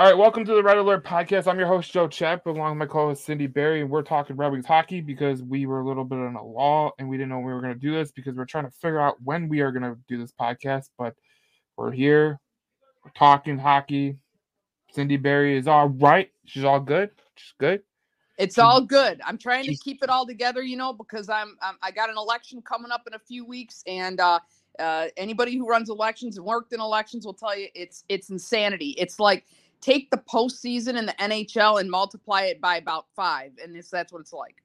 All right, welcome to the Red Alert podcast. I'm your host Joe Chap, along with my co-host Cindy Barry, and we're talking Red Wings hockey because we were a little bit on a wall and we didn't know we were going to do this because we're trying to figure out when we are going to do this podcast. But we're here, we're talking hockey. Cindy Barry is all right. She's all good. She's good. It's all good. I'm trying to keep it all together, you know, because I'm, I'm I got an election coming up in a few weeks, and uh, uh, anybody who runs elections and worked in elections will tell you it's it's insanity. It's like take the postseason in the NHL and multiply it by about five, and it's that's what it's like.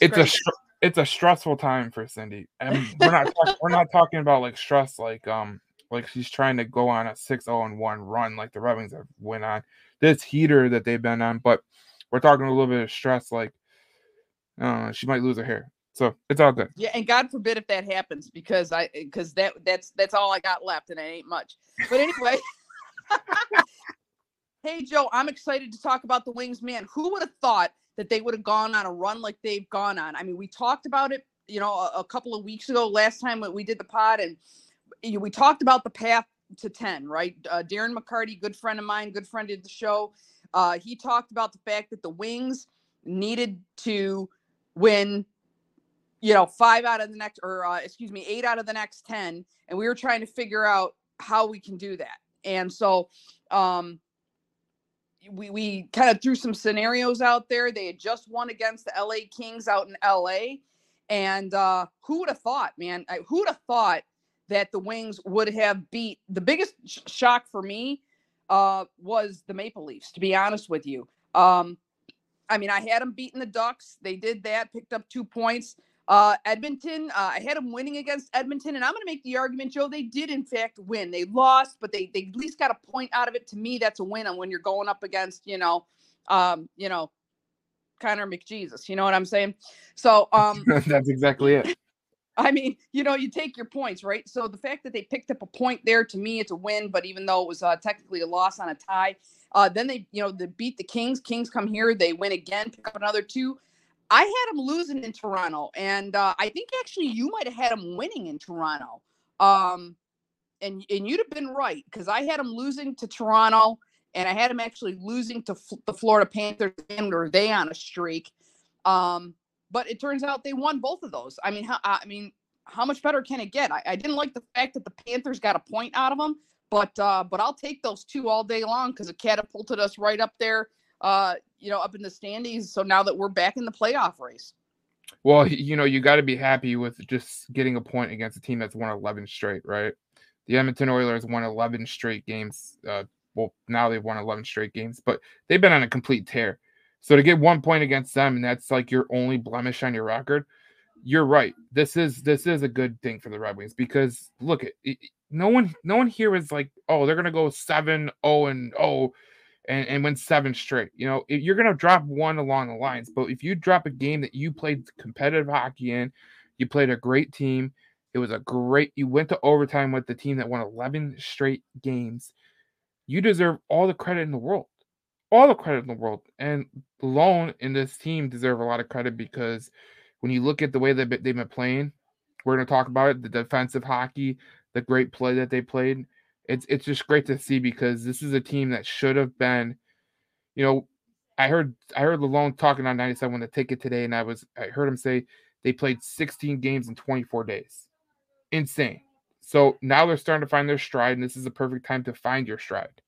It's, it's a it's a stressful time for Cindy, and we're not talk- we're not talking about like stress like um like she's trying to go on a 6-0 and 1 run like the Red Wings have went on this heater that they've been on, but we're talking a little bit of stress like uh, she might lose her hair. So it's all good. Yeah, and God forbid if that happens because I because that that's that's all I got left and it ain't much. But anyway. hey Joe, I'm excited to talk about the Wings, man. Who would have thought that they would have gone on a run like they've gone on? I mean, we talked about it, you know, a, a couple of weeks ago, last time we did the pod, and we talked about the path to 10, right? Uh, Darren McCarty, good friend of mine, good friend of the show. Uh, he talked about the fact that the Wings needed to win, you know, five out of the next, or uh, excuse me, eight out of the next 10. And we were trying to figure out how we can do that. And so um, we, we kind of threw some scenarios out there. They had just won against the LA Kings out in LA. And uh, who would have thought, man? I, who would have thought that the Wings would have beat the biggest sh- shock for me uh, was the Maple Leafs, to be honest with you. Um, I mean, I had them beating the Ducks. They did that, picked up two points. Uh, Edmonton, uh, I had them winning against Edmonton, and I'm going to make the argument, Joe. They did in fact win. They lost, but they they at least got a point out of it. To me, that's a win. And when you're going up against, you know, um, you know, Connor McJesus, you know what I'm saying? So um, that's exactly it. I mean, you know, you take your points, right? So the fact that they picked up a point there, to me, it's a win. But even though it was uh, technically a loss on a tie, uh, then they, you know, they beat the Kings. Kings come here, they win again, pick up another two. I had them losing in Toronto, and uh, I think actually you might have had them winning in Toronto. Um, and and you'd have been right because I had them losing to Toronto, and I had them actually losing to F- the Florida Panthers, and were they on a streak? Um, but it turns out they won both of those. I mean, how, I mean, how much better can it get? I, I, didn't like the fact that the Panthers got a point out of them, but uh, but I'll take those two all day long because it catapulted us right up there uh, you know, up in the standings. So now that we're back in the playoff race. Well, you know, you got to be happy with just getting a point against a team that's won 11 straight, right? The Edmonton Oilers won 11 straight games. Uh, well, now they've won 11 straight games, but they've been on a complete tear. So to get one point against them, and that's like your only blemish on your record, you're right. This is this is a good thing for the Red Wings because look at no one no one here is like, oh, they're gonna go seven, oh, and oh and, and win seven straight. You know, you're going to drop one along the lines, but if you drop a game that you played competitive hockey in, you played a great team. It was a great, you went to overtime with the team that won 11 straight games. You deserve all the credit in the world. All the credit in the world. And Lone in this team deserve a lot of credit because when you look at the way that they've been playing, we're going to talk about it the defensive hockey, the great play that they played it's it's just great to see because this is a team that should have been, you know, I heard I heard Lalonde talking on 97 when the ticket today, and I was I heard him say they played 16 games in 24 days. Insane. So now they're starting to find their stride, and this is the perfect time to find your stride.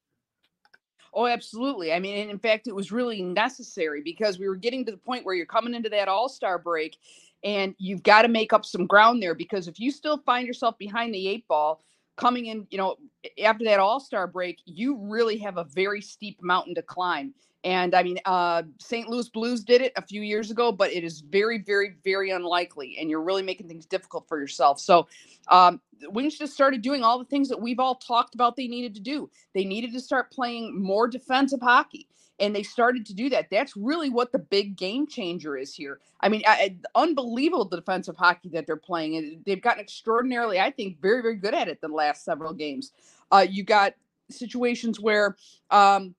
Oh, absolutely. I mean, in fact, it was really necessary because we were getting to the point where you're coming into that all star break and you've got to make up some ground there because if you still find yourself behind the eight ball, coming in, you know, after that All Star break, you really have a very steep mountain to climb. And I mean, uh, St. Louis Blues did it a few years ago, but it is very, very, very unlikely. And you're really making things difficult for yourself. So, um, Wings just started doing all the things that we've all talked about they needed to do. They needed to start playing more defensive hockey and they started to do that. That's really what the big game changer is here. I mean, I, unbelievable defensive hockey that they're playing, and they've gotten extraordinarily, I think, very, very good at it the last several games. Uh, you got situations where, um,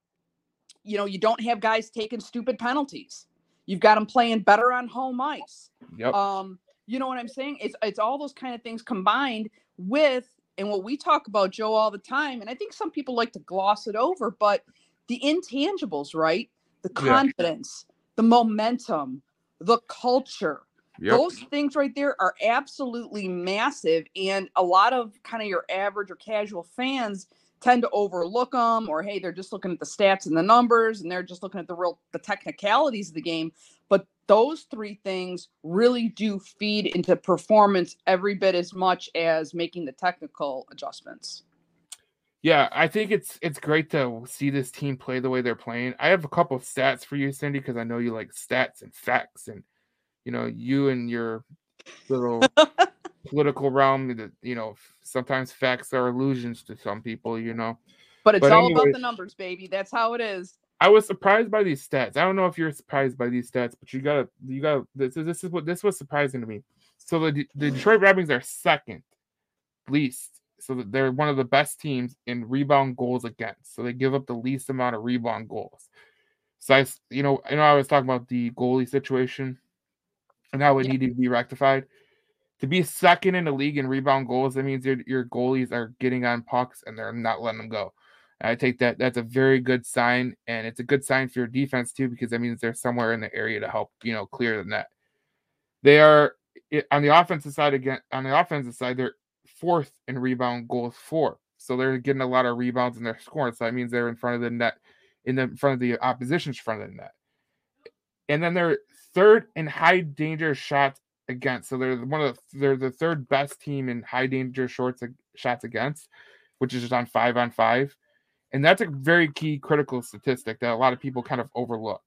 you know, you don't have guys taking stupid penalties. You've got them playing better on home ice. Yep. Um, you know what I'm saying? It's it's all those kind of things combined with and what we talk about, Joe, all the time, and I think some people like to gloss it over, but the intangibles, right? The confidence, yeah. the momentum, the culture. Yep. Those things right there are absolutely massive. And a lot of kind of your average or casual fans tend to overlook them or hey they're just looking at the stats and the numbers and they're just looking at the real the technicalities of the game but those three things really do feed into performance every bit as much as making the technical adjustments yeah i think it's it's great to see this team play the way they're playing. I have a couple of stats for you cindy because i know you like stats and facts and you know you and your little political realm that you know sometimes facts are illusions to some people you know? But it's but all about the numbers baby. That's how it is. I was surprised by these stats. I don't know if you're surprised by these stats but you gotta you gotta this is this is what this was surprising to me. So the, the detroit red wings are second least so they're one of the best teams in rebound goals against so they give up the least amount of rebound goals so i you know i know i was talking about the goalie situation and how it yeah. needed to be rectified to be second in the league in rebound goals, that means your, your goalies are getting on pucks and they're not letting them go. I take that that's a very good sign, and it's a good sign for your defense too because that means they're somewhere in the area to help you know clear the net. They are on the offensive side again. On the offensive side, they're fourth in rebound goals for, so they're getting a lot of rebounds and they're scoring. So that means they're in front of the net, in the in front of the opposition's front of the net. And then they're third in high danger shots against. So they're one of the, they're the third best team in high danger shorts shots against, which is just on five on five, and that's a very key critical statistic that a lot of people kind of overlook.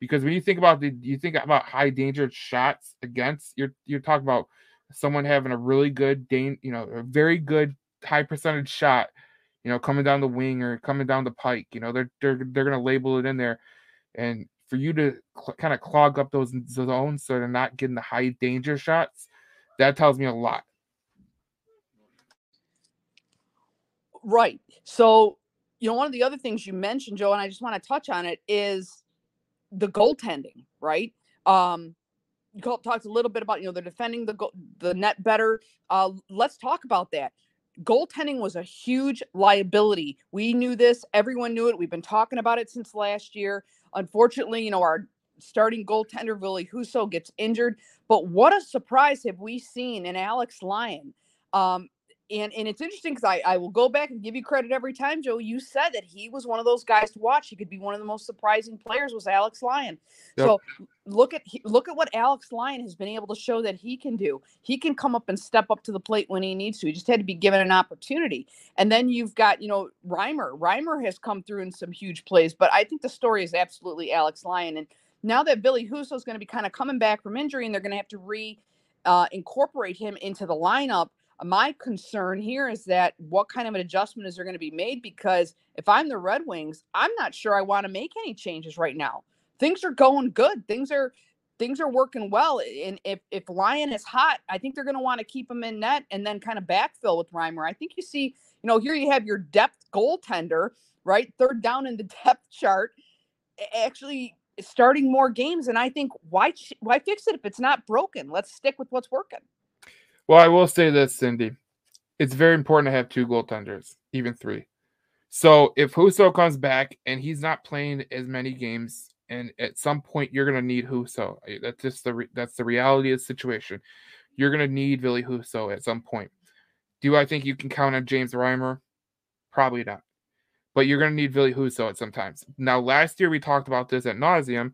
Because when you think about the you think about high danger shots against, you're you're talking about someone having a really good you know, a very good high percentage shot, you know, coming down the wing or coming down the pike. You know, they're they're they're gonna label it in there. And for you to cl- kind of clog up those zones so they're not getting the high danger shots, that tells me a lot. Right. So, you know, one of the other things you mentioned, Joe, and I just want to touch on it is the goaltending, right? Um, you talked a little bit about, you know, they're defending the go- the net better. Uh, let's talk about that goaltending was a huge liability. We knew this, everyone knew it. We've been talking about it since last year. Unfortunately, you know, our starting goaltender Ville Husso gets injured, but what a surprise have we seen in Alex Lyon. Um, and and it's interesting because I, I will go back and give you credit every time, Joe. You said that he was one of those guys to watch. He could be one of the most surprising players was Alex Lyon. Yep. So look at look at what Alex Lyon has been able to show that he can do. He can come up and step up to the plate when he needs to. He just had to be given an opportunity. And then you've got you know Reimer. Reimer has come through in some huge plays, but I think the story is absolutely Alex Lyon. And now that Ville Husso is going to be kind of coming back from injury, and they're going to have to re uh, incorporate him into the lineup my concern here is that what kind of an adjustment is there going to be made? Because if I'm the Red Wings, I'm not sure I want to make any changes right now. Things are going good. Things are things are working well. And if if Lyon is hot, I think they're going to want to keep him in net and then kind of backfill with Reimer. I think you see, you know, here you have your depth goaltender, right? Third down in the depth chart, actually starting more games. And I think why why fix it if it's not broken? Let's stick with what's working. Well, I will say this, Cindy. It's very important to have two goaltenders, even three. So if Husso comes back and he's not playing as many games, and at some point you're gonna need Husso. Eh, that's just the re- that's the reality of the situation. You're gonna need Ville Husso at some point. Do I think you can count on James Reimer? Probably not. But you're gonna need Ville Husso at some times. Now, last year we talked about this at nauseum.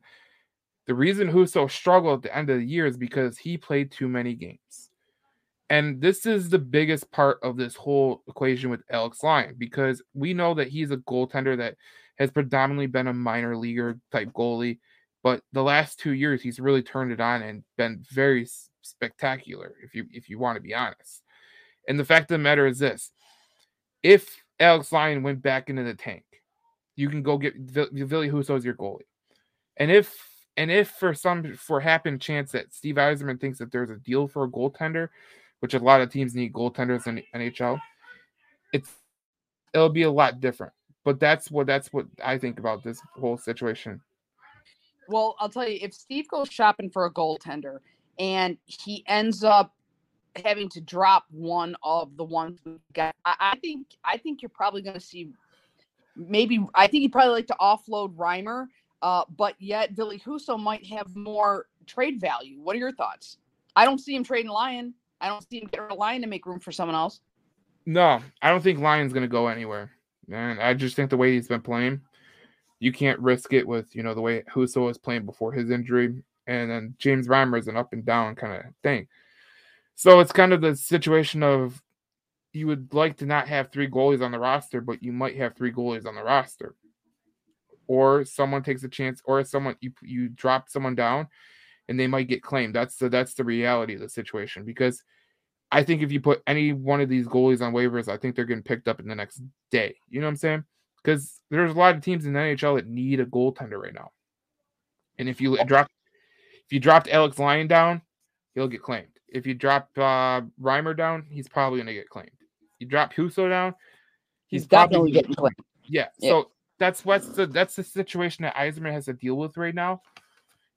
The reason Husso struggled at the end of the year is because he played too many games. And this is the biggest part of this whole equation with Alex Lyon because we know that he's a goaltender that has predominantly been a minor leaguer type goalie, but the last two years he's really turned it on and been very spectacular. If you if you want to be honest, and the fact of the matter is this: if Alex Lyon went back into the tank, you can go get Ville Husso as your goalie, and if and if for some for happen chance that Steve Yzerman thinks that there's a deal for a goaltender which a lot of teams need goaltenders in NHL, it's it'll be a lot different. But that's what that's what I think about this whole situation. Well, I'll tell you, if Steve goes shopping for a goaltender and he ends up having to drop one of the ones we got. I, think I think you're probably going to see maybe I think he'd probably like to offload Reimer, uh, but yet Ville Husso might have more trade value. What are your thoughts? I don't see him trading Lyon. I don't see him getting a Lyon to make room for someone else. No, I don't think Lyon's going to go anywhere. And I just think the way he's been playing, you can't risk it with you know the way Husso was playing before his injury, and then James Reimer is an up and down kind of thing. So it's kind of the situation of you would like to not have three goalies on the roster, but you might have three goalies on the roster. Or someone takes a chance, or someone you you drop someone down and they might get claimed. That's the that's the reality of the situation. Because I think if you put any one of these goalies on waivers, I think they're getting picked up in the next day. You know what I'm saying? Because there's a lot of teams in the NHL that need a goaltender right now. And if you drop if you dropped Alex Lyon down, he'll get claimed. If you drop uh, Reimer down, he's probably gonna get claimed you drop Husso down, he's, he's definitely getting claimed. Yeah, yeah. So that's what's the that's the situation that Yzerman has to deal with right now.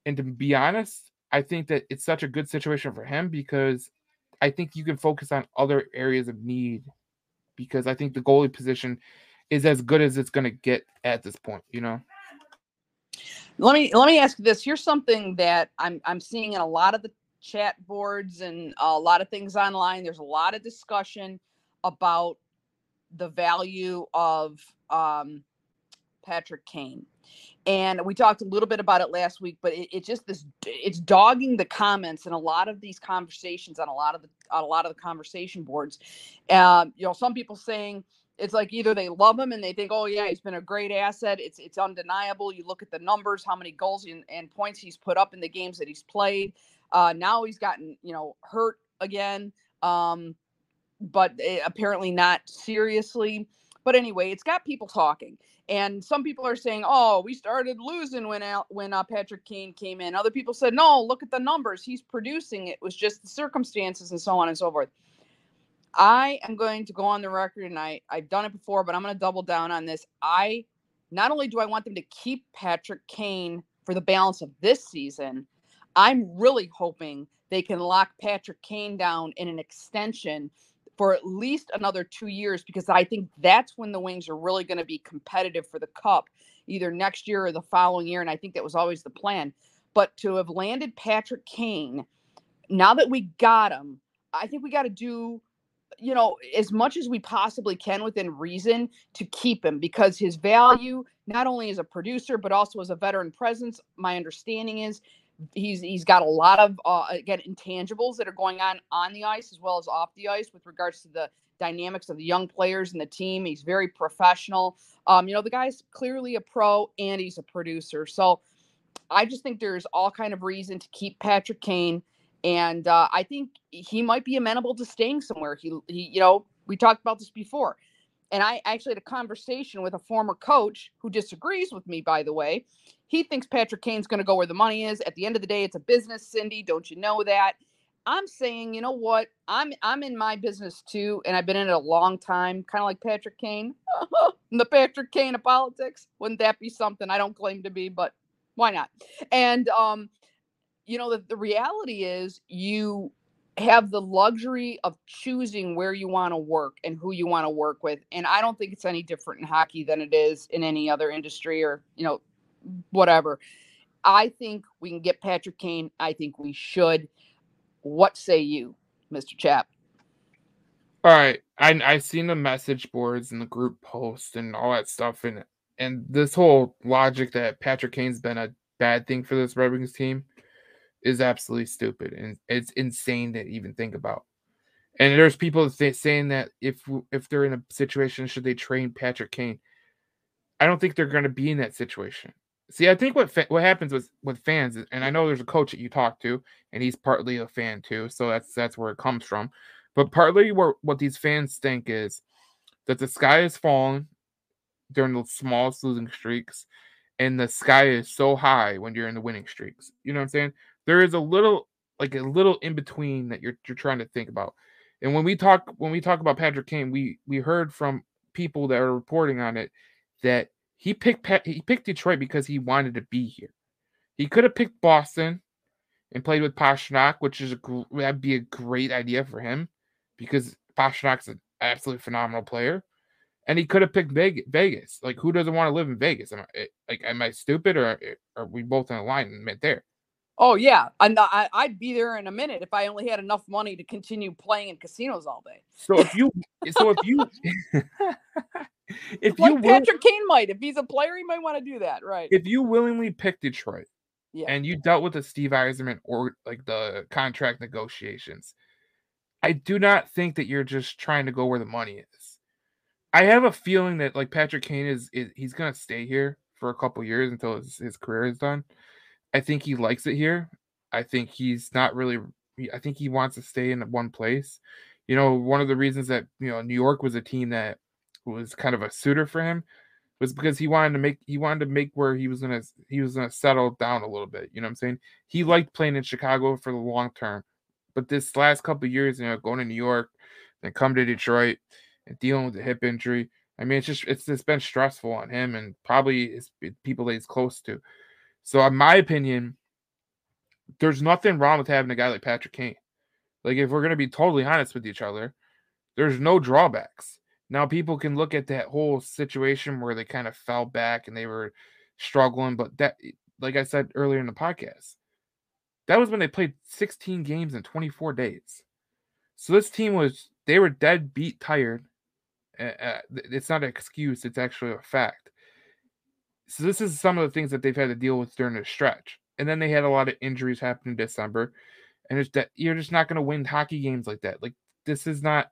And to be honest, I think that it's such a good situation for him because I think you can focus on other areas of need because I think the goalie position is as good as it's going to get at this point, you know. Let me let me ask this. Here's something that I'm I'm seeing in a lot of the chat boards and a lot of things online. There's a lot of discussion about the value of um, Patrick Kane. And we talked a little bit about it last week, but it's it just this it's dogging the comments and a lot of these conversations on a lot of the on a lot of the conversation boards. Um, you know, some people saying it's like either they love him and they think, oh yeah, he's been a great asset. It's it's undeniable. You look at the numbers, how many goals and, and points he's put up in the games that he's played. Uh, now he's gotten you know hurt again. Um, but eh, apparently not seriously. But anyway, it's got people talking, and some people are saying, "Oh, we started losing when Al- when uh, Patrick Kane came in." Other people said, "No, look at the numbers. He's producing. It was just the circumstances and so on and so forth." I am going to go on the record, and I I've done it before, but I'm going to double down on this. I not only do I want them to keep Patrick Kane for the balance of this season, I'm really hoping they can lock Patrick Kane down in an extension for at least another two years because I think that's when the Wings are really going to be competitive for the Cup, either next year or the following year. And I think that was always the plan. But to have landed Patrick Kane, now that we got him, I think we got to do, you know, as much as we possibly can within reason to keep him because his value, not only as a producer, but also as a veteran presence, my understanding is he's he's got a lot of uh, again intangibles that are going on on the ice as well as off the ice with regards to the dynamics of the young players and the team. He's very professional. Um, you know, the guy's clearly a pro and he's a producer. So I just think there's all kind of reason to keep Patrick Kane, and uh, I think he might be amenable to staying somewhere. He, he, you know, we talked about this before, and I actually had a conversation with a former coach who disagrees with me, by the way. He thinks Patrick Kane's going to go where the money is. At the end of the day, it's a business, Cindy. Don't you know that? I'm saying, you know what? I'm I'm in my business too, and I've been in it a long time, kind of like Patrick Kane. the Patrick Kane of politics. Wouldn't that be something? I don't claim to be, but why not? And um, you know, the, the reality is you have the luxury of choosing where you want to work and who you want to work with. And I don't think it's any different in hockey than it is in any other industry or, you know, whatever. I think we can get Patrick Kane. I think we should. What say you, Mr. Chap? All right. I I seen the message boards and the group posts and all that stuff and and this whole logic that Patrick Kane's been a bad thing for this Red Wings team is absolutely stupid and it's insane to even think about. And there's people saying that if if they're in a situation, should they train Patrick Kane? I don't think they're going to be in that situation. See, I think what fa- what happens with with fans, and I know there's a coach that you talk to, and he's partly a fan too, so that's that's where it comes from. But partly where what these fans think is that the sky is falling during the smallest losing streaks, and the sky is so high when you're in the winning streaks. You know what I'm saying? there is a little like a little in between that you're you're trying to think about. And when we talk when we talk about Patrick Kane, we we heard from people that are reporting on it that he picked he picked Detroit because he wanted to be here. He could have picked Boston and played with Pastrnak, which is a that'd be a great idea for him because Pastrnak's an absolutely phenomenal player, and he could have picked Vegas. Like, who doesn't want to live in Vegas? Am I eh, like, am I stupid or eh, are we both in alignment there? Oh yeah, and I, I'd be there in a minute if I only had enough money to continue playing in casinos all day. So if you, so if you, if like you Patrick Kane might, if he's a player, he might want to do that, right? If you willingly pick Detroit, yeah. and you dealt with the Steve Yzerman or like the contract negotiations, I do not think that you're just trying to go where the money is. I have a feeling that like Patrick Kane is, is he's gonna stay here for a couple years until his, his career is done. I think he likes it here. I think he's not really. I think he wants to stay in one place. You know, one of the reasons that you know New York was a team that was kind of a suitor for him was because he wanted to make he wanted to make where he was gonna he was gonna settle down a little bit. You know what I'm saying? He liked playing in Chicago for the long term, but this last couple years, you know, going to New York, then come to Detroit and dealing with the hip injury. I mean, it's just it's just been stressful on him and probably people that he's close to. So, in my opinion, there's nothing wrong with having a guy like Patrick Kane. Like, if we're to be totally honest with each other, there's no drawbacks. Now, people can look at that whole situation where they kind of fell back and they were struggling, but that, like I said earlier in the podcast, that was when they played 16 games in 24 days. So this team was, they were dead beat tired. Uh, it's not an excuse, it's actually a fact. So this is some of the things that they've had to deal with during the stretch. And then they had a lot of injuries happen in December. And it's that you're just not going to win hockey games like that. Like this is not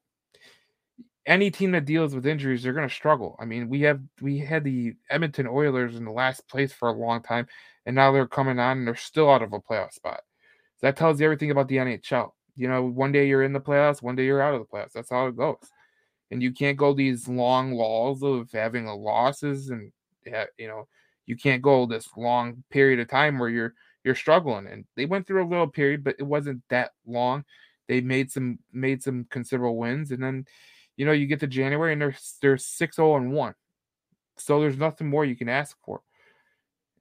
any team that deals with injuries, they're going to struggle. I mean, we have we had the Edmonton Oilers in the last place for a long time, and now they're coming on and they're still out of a playoff spot. That tells you everything about the NHL. You know, one day you're in the playoffs, one day you're out of the playoffs. That's how it goes. And you can't go these long walls of having losses and eh, you know, you can't go this long period of time where you're you're struggling. And they went through a little period, but it wasn't that long. They made some made some considerable wins, and then you know you get to January and they're they're six zero oh and one. So there's nothing more you can ask for.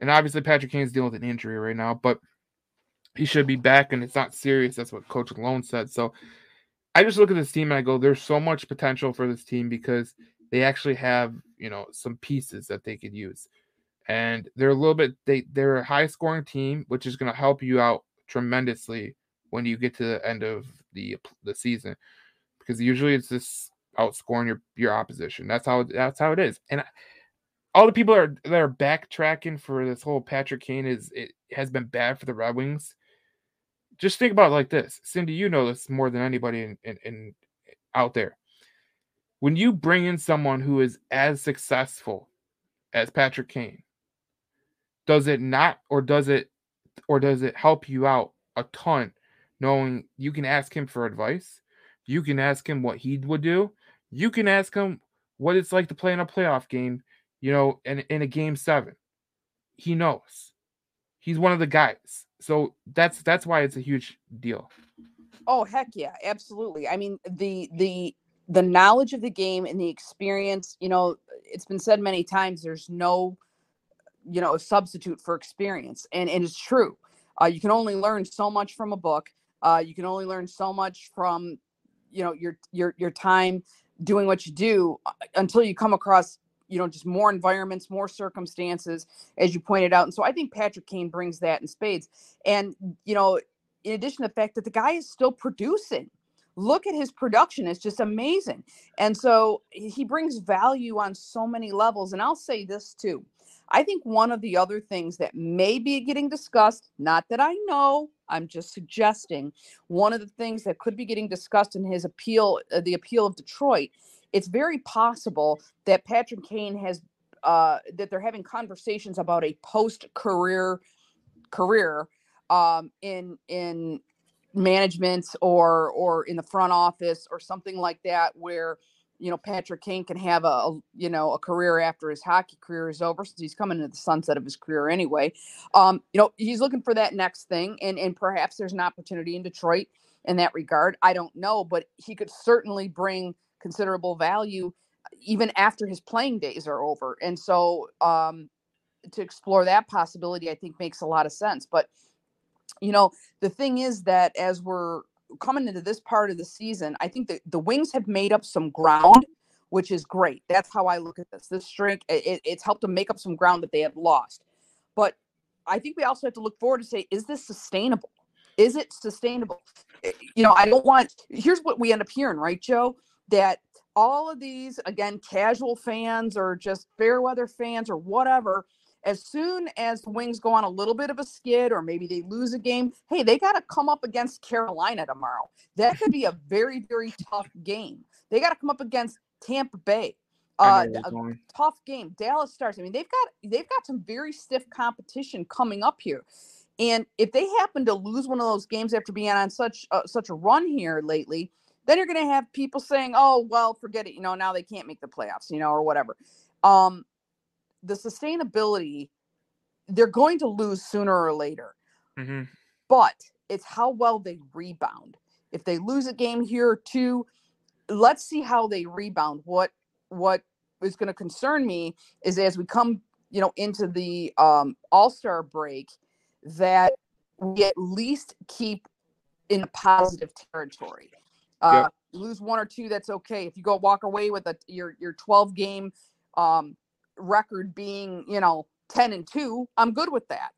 And obviously Patrick Kane's dealing with an injury right now, but he should be back and it's not serious. That's what Coach Lalonde said. So I just look at this team and I go, there's so much potential for this team because they actually have you know some pieces that they could use and they're a little bit they they're a high scoring team which is going to help you out tremendously when you get to the end of the the season because usually it's just outscoring your your opposition. That's how that's how it is. And all the people are that are backtracking for this whole Patrick Kane is it has been bad for the Red Wings. Just think about like this. Cindy you know this more than anybody in, in, in out there. When you bring in someone who is as successful as Patrick Kane, does it not, or does it, or does it help you out a ton, knowing you can ask him for advice, you can ask him what he would do, you can ask him what it's like to play in a playoff game, you know, in, in a game seven. He knows. He's one of the guys. So that's that's why it's a huge deal. Oh heck yeah, absolutely. I mean the the the knowledge of the game and the experience you know it's been said many times there's no you know a substitute for experience and, and it's true uh, you can only learn so much from a book uh, you can only learn so much from you know your your your time doing what you do uh, until you come across you know just more environments more circumstances as you pointed out and so i think patrick kane brings that in spades and you know in addition to the fact that the guy is still producing look at his production it's just amazing and so he brings value on so many levels and i'll say this too i think one of the other things that may be getting discussed not that i know i'm just suggesting one of the things that could be getting discussed in his appeal uh, the appeal of detroit it's very possible that patrick kane has uh, that they're having conversations about a post career career um, in in management or or in the front office or something like that where you know Patrick Kane can have a, you know a career after his hockey career is over since he's coming to the sunset of his career anyway. Um, you know he's looking for that next thing, and and perhaps there's an opportunity in Detroit in that regard. I don't know, but he could certainly bring considerable value even after his playing days are over, and so um, to explore that possibility, I think makes a lot of sense. But you know, the thing is that as we're coming into this part of the season, I think that the Wings have made up some ground, which is great. That's how I look at this. This streak, it, it's helped them make up some ground that they have lost. But I think we also have to look forward to say, is this sustainable? Is it sustainable? Eh, you know, I don't want, here's what we end up hearing, right, Joe? That all of these, again, casual fans or just fair weather fans or whatever, as soon as the Wings go on a little bit of a skid or maybe they lose a game, hey, they got to come up against Carolina tomorrow. That could be a very, very tough game. They got to come up against Tampa Bay. Uh, a tough game. Dallas Stars. I mean, they've got they've got some very stiff competition coming up here, and if they happen to lose one of those games after being on such uh, such a run here lately, then you're going to have people saying, "Oh, well, forget it. You know, now they can't make the playoffs. You know, or whatever." Um, the sustainability, they're going to lose sooner or later. Mm-hmm. But it's how well they rebound. If they lose a game here or two, let's see how they rebound. What what is going to concern me is as we come, you know, into the um, All Star break, that we at least keep in a positive territory. Uh, yep. Lose one or two, that's okay. If you go walk away with a your your 12 game um, record being, you know, 10 and 2, I'm good with that.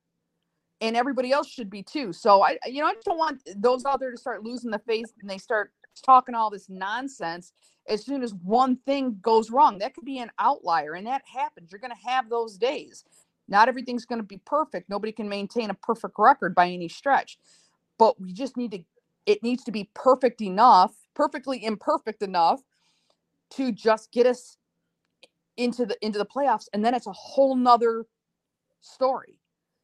And everybody else should be too. So I you know, I just don't want those out there to start losing the face and they start talking all this nonsense as soon as one thing goes wrong. That could be an outlier and that happens. You're going to have those days. Not everything's going to be perfect. Nobody can maintain a perfect record by any stretch. But we just need to it needs to be perfect enough, perfectly imperfect enough to just get us into the into the playoffs and then it's a whole nother story.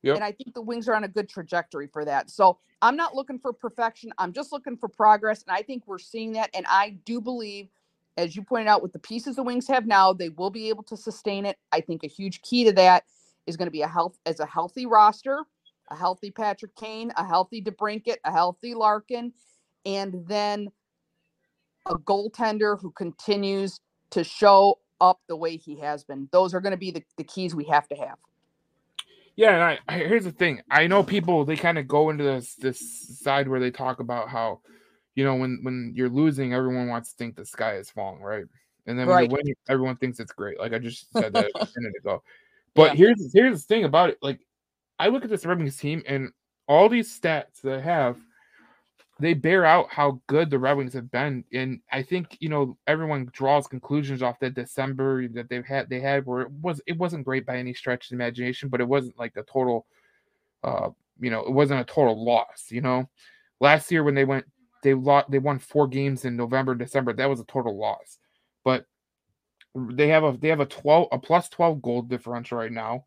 Yep. and i think the wings are on a good trajectory for that. So i'm not looking for perfection. I'm just looking for progress and i think we're seeing that. And i do believe as you pointed out with the pieces the wings have now they will be able to sustain it. I think a huge key to that is going to be a health as a healthy roster a healthy patrick kane a healthy DeBrincat, a healthy larkin and then a goaltender who continues to show up the way he has been. Those are going to be the, the keys we have to have. Yeah, and I, here's the thing. I know people they kind of go into this this side where they talk about how, you know, when when you're losing, everyone wants to think the sky is falling, right? And then when right. you're winning, everyone thinks it's great. Like I just said that a minute ago. But yeah. here's here's the thing about it. Like I look at this Red Wings team and all these stats that I have they bear out how good the Red Wings have been. And I think, you know, everyone draws conclusions off that December that they've had they had where it was it wasn't great by any stretch of imagination, but it wasn't like a total uh, you know, it wasn't a total loss, you know. Last year when they went they lost they won four games in November, December, that was a total loss. But they have a they have a 12 a plus 12 goal differential right now.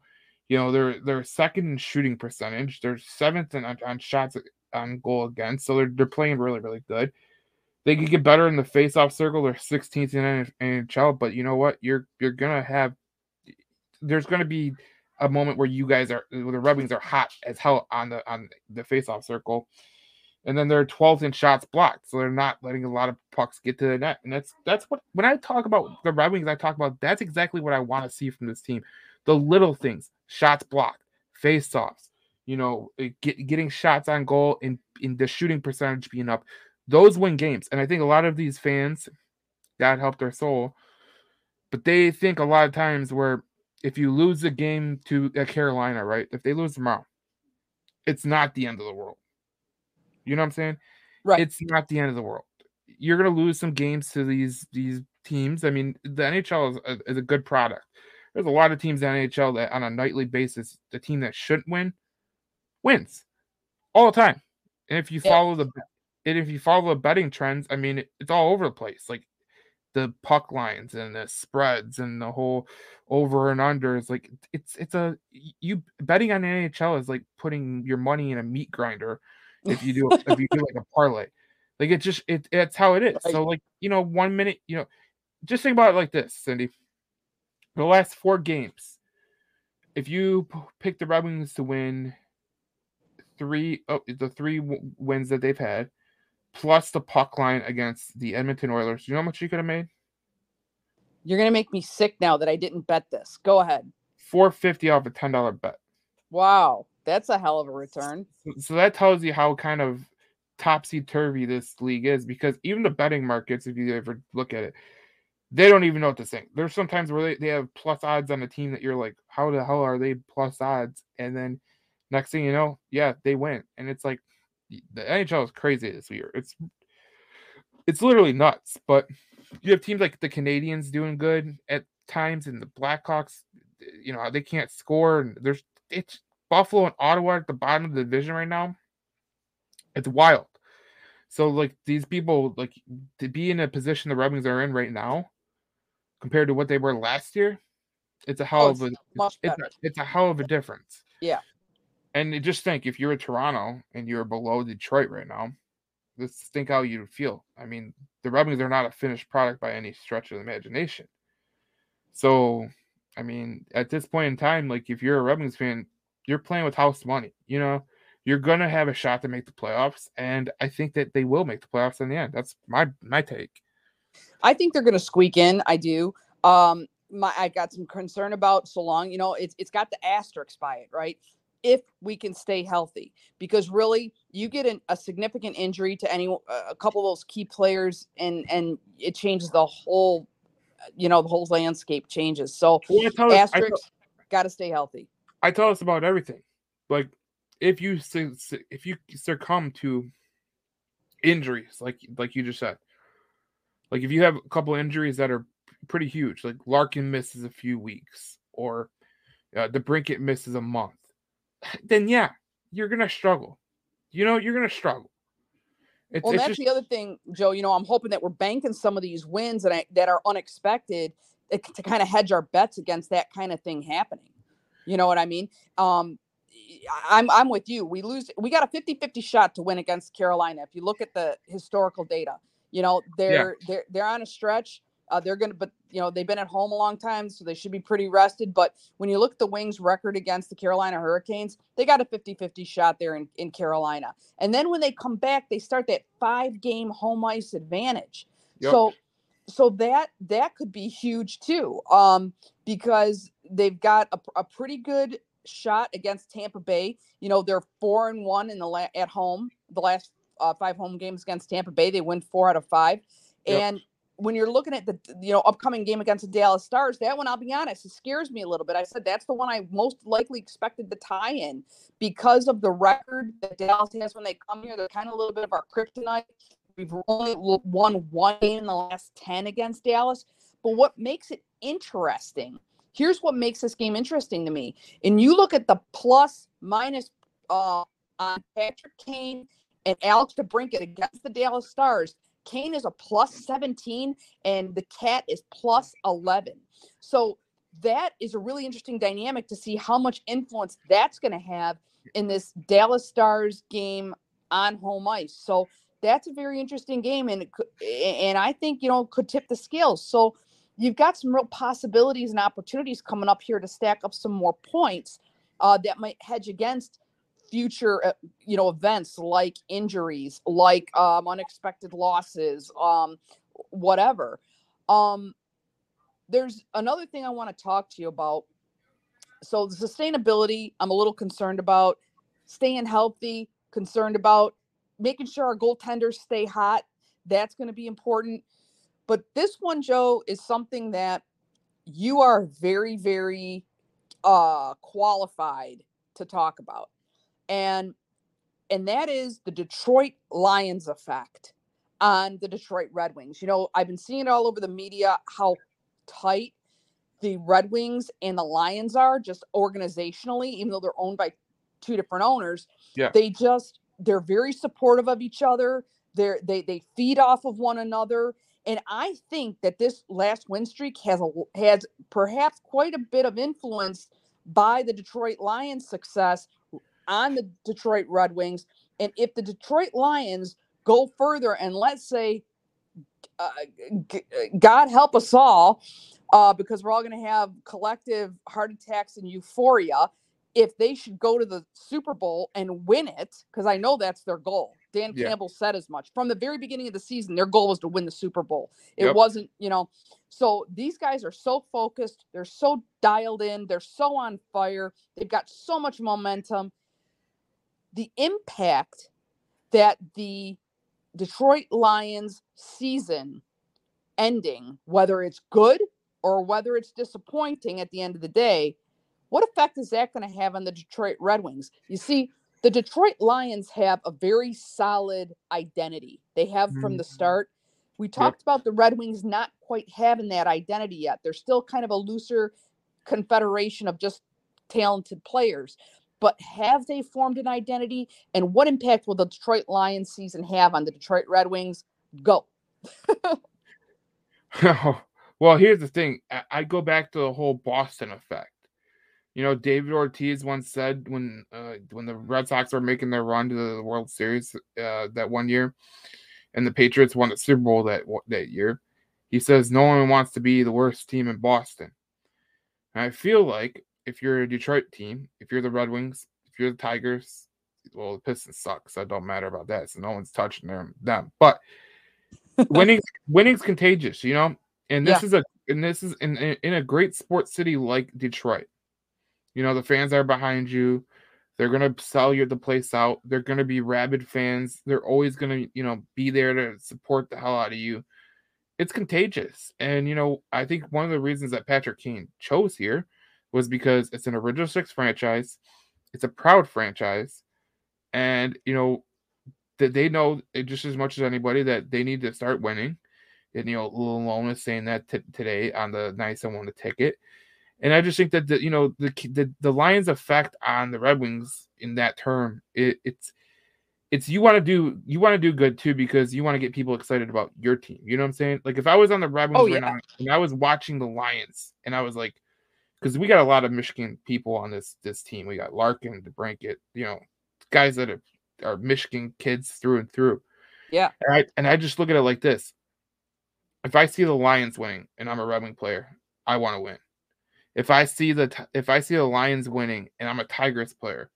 You know, they're they're second in shooting percentage. They're seventh in, on, on shots on goal against. So they're they're playing really really good. They could get better in the face-off circle. They're 16th in NHL, but you know what? You're you're gonna have there's gonna be a moment where you guys are the Red Wings are hot as hell on the on the face-off circle. And then they're 12th in shots blocked, so they're not letting a lot of pucks get to the net. And that's that's what when I talk about the Red Wings, I talk about that's exactly what I want to see from this team. The little things, shots blocked, face-offs, you know, eh, get, getting shots on goal and in the shooting percentage being up, those win games. And I think a lot of these fans, that help their soul, but they think a lot of times where if you lose a game to Carolina, right? If they lose tomorrow, it's not the end of the world. You know what I'm saying? Right. It's not the end of the world. You're gonna lose some games to these these teams. I mean, the NHL is a, is a good product. There's a lot of teams in NHL that on a nightly basis, the team that shouldn't win wins all the time. And if you follow the and if you follow the betting trends, I mean, it, it's all over the place. Like the puck lines and the spreads and the whole over and under is like it's it's a you betting on NHL is like putting your money in a meat grinder if you do if you do like a parlay. Like it just it it's how it is. So like you know one minute you know just think about it like this, Cindy. The last four games, if you pick the Red Wings to win three oh, the three w- wins that they've had, plus the puck line against the Edmonton Oilers. Do you know how much you could have made? You're gonna make me sick now that I didn't bet this. Go ahead. Four fifty off a ten dollar bet. Wow, That's a hell of a return. So that tells you how kind of topsy turvy this league is because even the betting markets, if you ever look at it, they don't even know what to think. There's sometimes where they, they have plus odds on a team that you're like, how the hell are they plus odds? And then next thing you know, yeah, they win. And it's like the NHL is crazy this year. It's it's literally nuts. But you have teams like the Canadiens doing good at times and the Blackhawks, you know, they can't score. And there's it's Buffalo and Ottawa at the bottom of the division right now. It's wild. So like these people like to be in a position the Red are in right now compared to what they were last year, it's a hell oh, of a it's, it's, a, it's a hell of a difference. Yeah. And just think if you're Toronto and you're below Detroit right now, let's think how you feel. I mean, the Red are not a finished product by any stretch of the imagination. So, I mean, at this point in time, like if you're a Red fan, you're playing with house money. You know, you're gonna have a shot to make the playoffs, and I think that they will make the playoffs in the end. That's my my take. I think they're gonna squeak in. I do. Um, my I got some concern about so long. You know, it's it's got the asterisk by it, right? If we can stay healthy, because really, you get an, a significant injury to any a couple of those key players, and and it changes the whole, you know, the whole landscape changes. So well, asterisk, got to stay healthy. I tell us about everything. Like if you if you succumb to injuries, like like you just said, like if you have a couple injuries that are pretty huge, like Larkin misses a few weeks, or uh, DeBrincat misses a month, then yeah, you're gonna struggle. You know, you're gonna struggle. It's, well, it's that's just... the other thing, Joe. You know, I'm hoping that we're banking some of these wins that I, that are unexpected eh, to kind of hedge our bets against that kind of thing happening. You know what I mean? Um, I'm I'm with you. We lose we got a 50-50 shot to win against Carolina. If you look at the historical data, you know, they're yeah. they're they're on a stretch. Uh, they're going to, but you know, they've been at home a long time, so they should be pretty rested. But when you look at the Wings' record against the Carolina Hurricanes, they got a 50 50 shot there in, in Carolina. And then when they come back, they start that five game home ice advantage. Yep. So, so that that could be huge too, um, because they've got a, a pretty good shot against Tampa Bay. You know, they're four and one in the la- at home. The last uh, five home games against Tampa Bay, they win four out of five. Yep. And when you're looking at the you know upcoming game against the Dallas Stars, that one I'll be honest, it scares me a little bit. I said that's the one I most likely expected to tie in because of the record that Dallas has when they come here. They're kind of a little bit of our kryptonite. We've only won one game in the last ten against Dallas, but what makes it interesting here's what makes this game interesting to me. And you look at the plus minus uh, on Patrick Kane and Alex DeBrincat against the Dallas Stars. Kane is a plus 17 and the cat is plus 11. So that is a really interesting dynamic to see how much influence that's going to have in this Dallas Stars game on home ice. So that's a very interesting game and and I think you know could tip the scales. So you've got some real possibilities and opportunities coming up here to stack up some more points uh, that might hedge against future uh, you know events like injuries like um, unexpected losses um, whatever. Um, there's another thing i want to talk to you about. So the sustainability i'm a little concerned about. Staying healthy concerned about making sure our goaltenders stay hot that's going to be important. But this one, Joe, is something that you are very, very uh, qualified to talk about. And and that is the Detroit Lions effect on the Detroit Red Wings. You know, I've been seeing it all over the media how tight the Red Wings and the Lions are just organizationally, even though they're owned by two different owners. Yeah. They just they're very supportive of each other. They're they they feed off of one another. And I think that this last win streak has a, has perhaps quite a bit of influence by the Detroit Lions' success on the Detroit Red Wings. And if the Detroit Lions go further and let's say, uh, g- God help us all, uh, because we're all going to have collective heart attacks and euphoria. If they should go to the Super Bowl and win it, because I know that's their goal, Dan yeah. Campbell said as much from the very beginning of the season. Their goal was to win the Super Bowl. It yep. wasn't, you know. So these guys are so focused. They're so dialed in. They're so on fire. They've got so much momentum. The impact that the Detroit Lions season ending, whether it's good or whether it's disappointing at the end of the day, what effect is that going to have on the Detroit Red Wings? You see, the Detroit Lions have a very solid identity. They have from the mm-hmm. start. We talked yep. about the Red Wings not quite having that identity yet. They're still kind of a looser confederation of just talented players. But have they formed an identity? And what impact will the Detroit Lions season have on the Detroit Red Wings? Go. well, here's the thing I go back to the whole Boston effect. You know, David Ortiz once said when uh, when the Red Sox were making their run to the World Series uh, that one year, and the Patriots won the Super Bowl that that year, he says no one wants to be the worst team in Boston. And I feel like if you're a Detroit team, if you're the Red Wings, if you're the Tigers, well, the Pistons suck, so it don't matter about that. So no one's touching them. them. But winning, winning's contagious, you know. And this yeah. is a and this is in in a great sports city like Detroit. You know, the fans are behind you. They're gonna sell you the place out. They're gonna be rabid fans. They're always gonna, you know, be there to support the hell out of you. It's contagious. And you know, I think one of the reasons that Patrick Kane chose here was because it's an original six franchise. It's a proud franchise. And you know, that they know just as much as anybody that they need to start winning. And you know, Lalonde is saying that t- today on the nice I won the ticket. And I just think that the you know the the, the Lions' effect on the Red Wings in that term, it, it's it's you want to do you want to do good too because you want to get people excited about your team. You know what I'm saying? Like if I was on the Red Wings oh, right yeah. now and I was watching the Lions and I was like, because we got a lot of Michigan people on this this team. We got Larkin, DeBrincat, you know, guys that are, are Michigan kids through and through. Yeah. And I and I just look at it like this. If I see the Lions winning and I'm a Red Wing player, I want to win. If I see the if I see the Lions winning and I'm a Tigers player,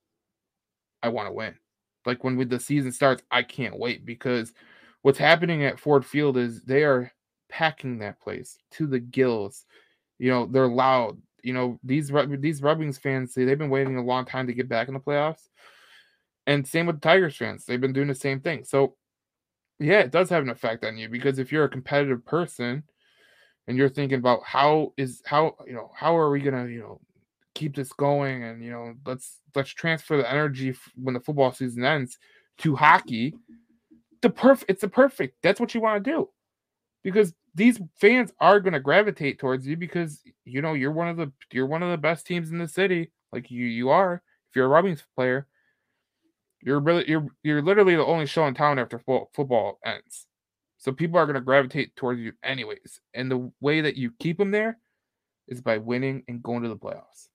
I want to win. Like when the season starts, I can't wait because what's happening at Ford Field is they are packing that place to the gills. You know, they're loud. You know, these these Red Wings fans, they've been waiting a long time to get back in the playoffs. And same with the Tigers fans. They've been doing the same thing. So yeah, it does have an effect on you because if you're a competitive person, and you're thinking about how is how you know how are we gonna you know keep this going and you know let's let's transfer the energy when the football season ends to hockey the perfect it's the perfect that's what you want to do because these fans are going to gravitate towards you because you know you're one of the you're one of the best teams in the city like you you are if you're a Red player you're really you're you're literally the only show in town after football, football ends so people are going to gravitate towards you anyways. And the way that you keep them there is by winning and going to the playoffs.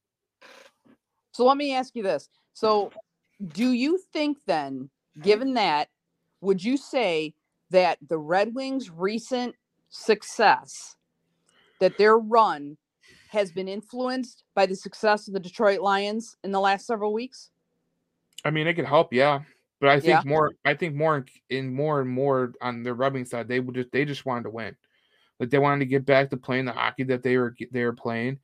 So let me ask you this. So do you think then, given that, would you say that the Red Wings' recent success, that their run has been influenced by the success of the Detroit Lions in the last several weeks? I mean, it could help, yeah. But I think yeah. more, I think more in more and more on the rubbing side, they would just they just wanted to win, like they wanted to get back to playing the hockey that they were they were playing,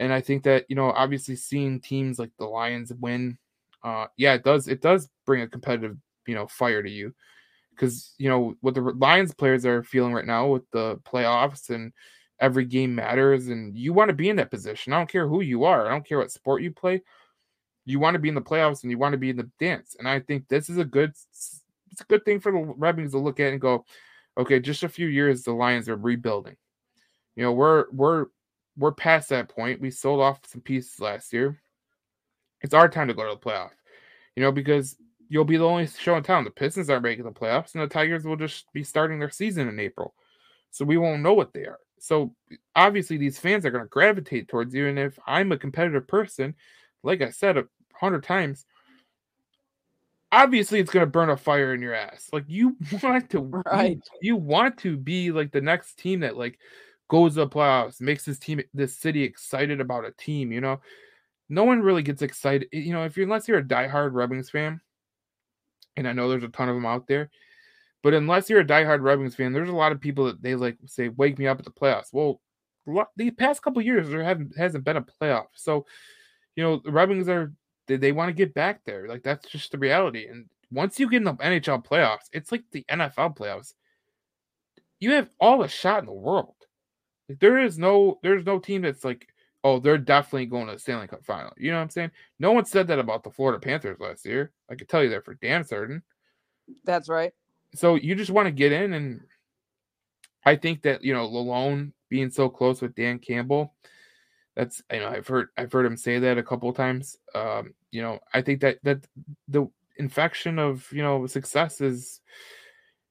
and I think that you know obviously seeing teams like the Lions win, uh, yeah, it does it does bring a competitive you know fire to you, because you know what the Lions players are feeling right now with the playoffs and every game matters, and you want to be in that position. I don't care who you are, I don't care what sport you play you want to be in the playoffs and you want to be in the dance. And I think this is a good it's a good thing for the Red to look at and go, okay, just a few years the Lions are rebuilding. You know, we're we're we're past that point. We sold off some pieces last year. It's our time to go to the playoff. You know, because you'll be the only show in town. The Pistons aren't making the playoffs, and the Tigers will just be starting their season in April. So we won't know what they are. So obviously these fans are going to gravitate towards you. And if I'm a competitive person, like I said a hundred times, obviously it's gonna burn a fire in your ass. Like you want to, right? You, you want to be like the next team that like goes to the playoffs, makes this team, this city excited about a team. You know, no one really gets excited. You know, if you're unless you're a diehard Red Wings fan, and I know there's a ton of them out there. But unless you're a diehard Red Wings fan, there's a lot of people that they like say, "Wake me up at the playoffs." Well, the past couple years there haven't hasn't been a playoff, so you know, the Red Wings are they, they want to get back there. Like that's just the reality. And once you get in the NHL playoffs, it's like the NFL playoffs. You have all the shot in the world. Like there is no there's no team that's like, oh, they're definitely going to the Stanley Cup final. You know what I'm saying? No one said that about the Florida Panthers last year. I could tell you that for damn certain. That's right. So you just want to get in and I think that, you know, Lalonde being so close with Dan Campbell, that's you know, I've heard I've heard him say that a couple of times. Um, you know, I think that that the infection of, you know, success is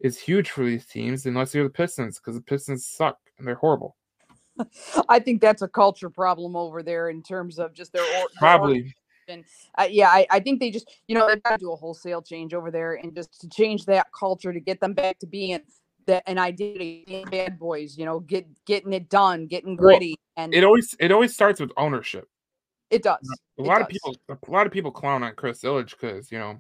is huge for these teams unless you're the Pistons because the Pistons suck and they're horrible. I think that's a culture problem over there in terms of just their or- probably. And uh, yeah, I, I think they just you know they've got to do a wholesale change over there and just to change that culture to get them back to being that an identity bad boys. You know, get getting it done, getting gritty, well, and it always it always starts with ownership. It does. A it lot does. of people a lot of people clown on Chris Ilitch because you know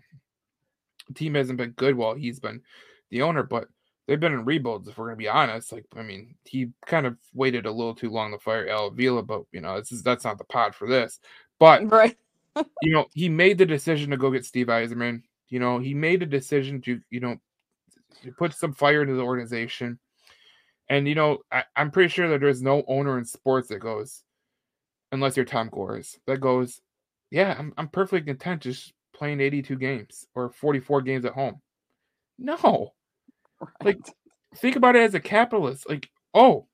the team hasn't been good while he's been the owner, but they've been in rebuilds. If we're gonna be honest, like I mean, he kind of waited a little too long to fire Al Avila, but you know, this is that's not the pod for this. But right, you know, he made the decision to go get Steve Yzerman. You know, he made a decision to you know to put some fire into the organization. And you know, I, am pretty sure that there's no owner in sports that goes, unless you're Tom Gores, that goes, yeah, I'm I'm perfectly content just playing 82 games or 44 games at home. No, right. like think about it as a capitalist. Like, oh,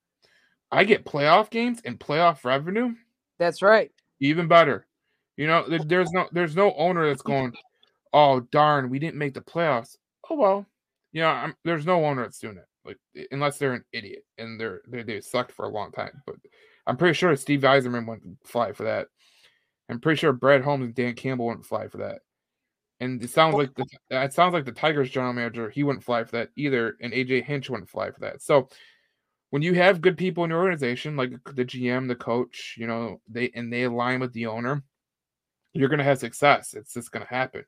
I get playoff games and playoff revenue. That's right. Even better. You know, there's no there's no owner that's going, oh darn, we didn't make the playoffs. Oh well, you know, I'm, there's no owner that's doing it. Like unless they're an idiot and they're they they sucked for a long time. But I'm pretty sure Steve Yzerman wouldn't fly for that. I'm pretty sure Brad Holmes and Dan Campbell wouldn't fly for that. And it sounds like the it sounds like the Tigers general manager he wouldn't fly for that either, and AJ Hinch wouldn't fly for that. So when you have good people in your organization, like the GM, the coach, you know, they and they align with the owner, you're gonna have success. It's just gonna happen.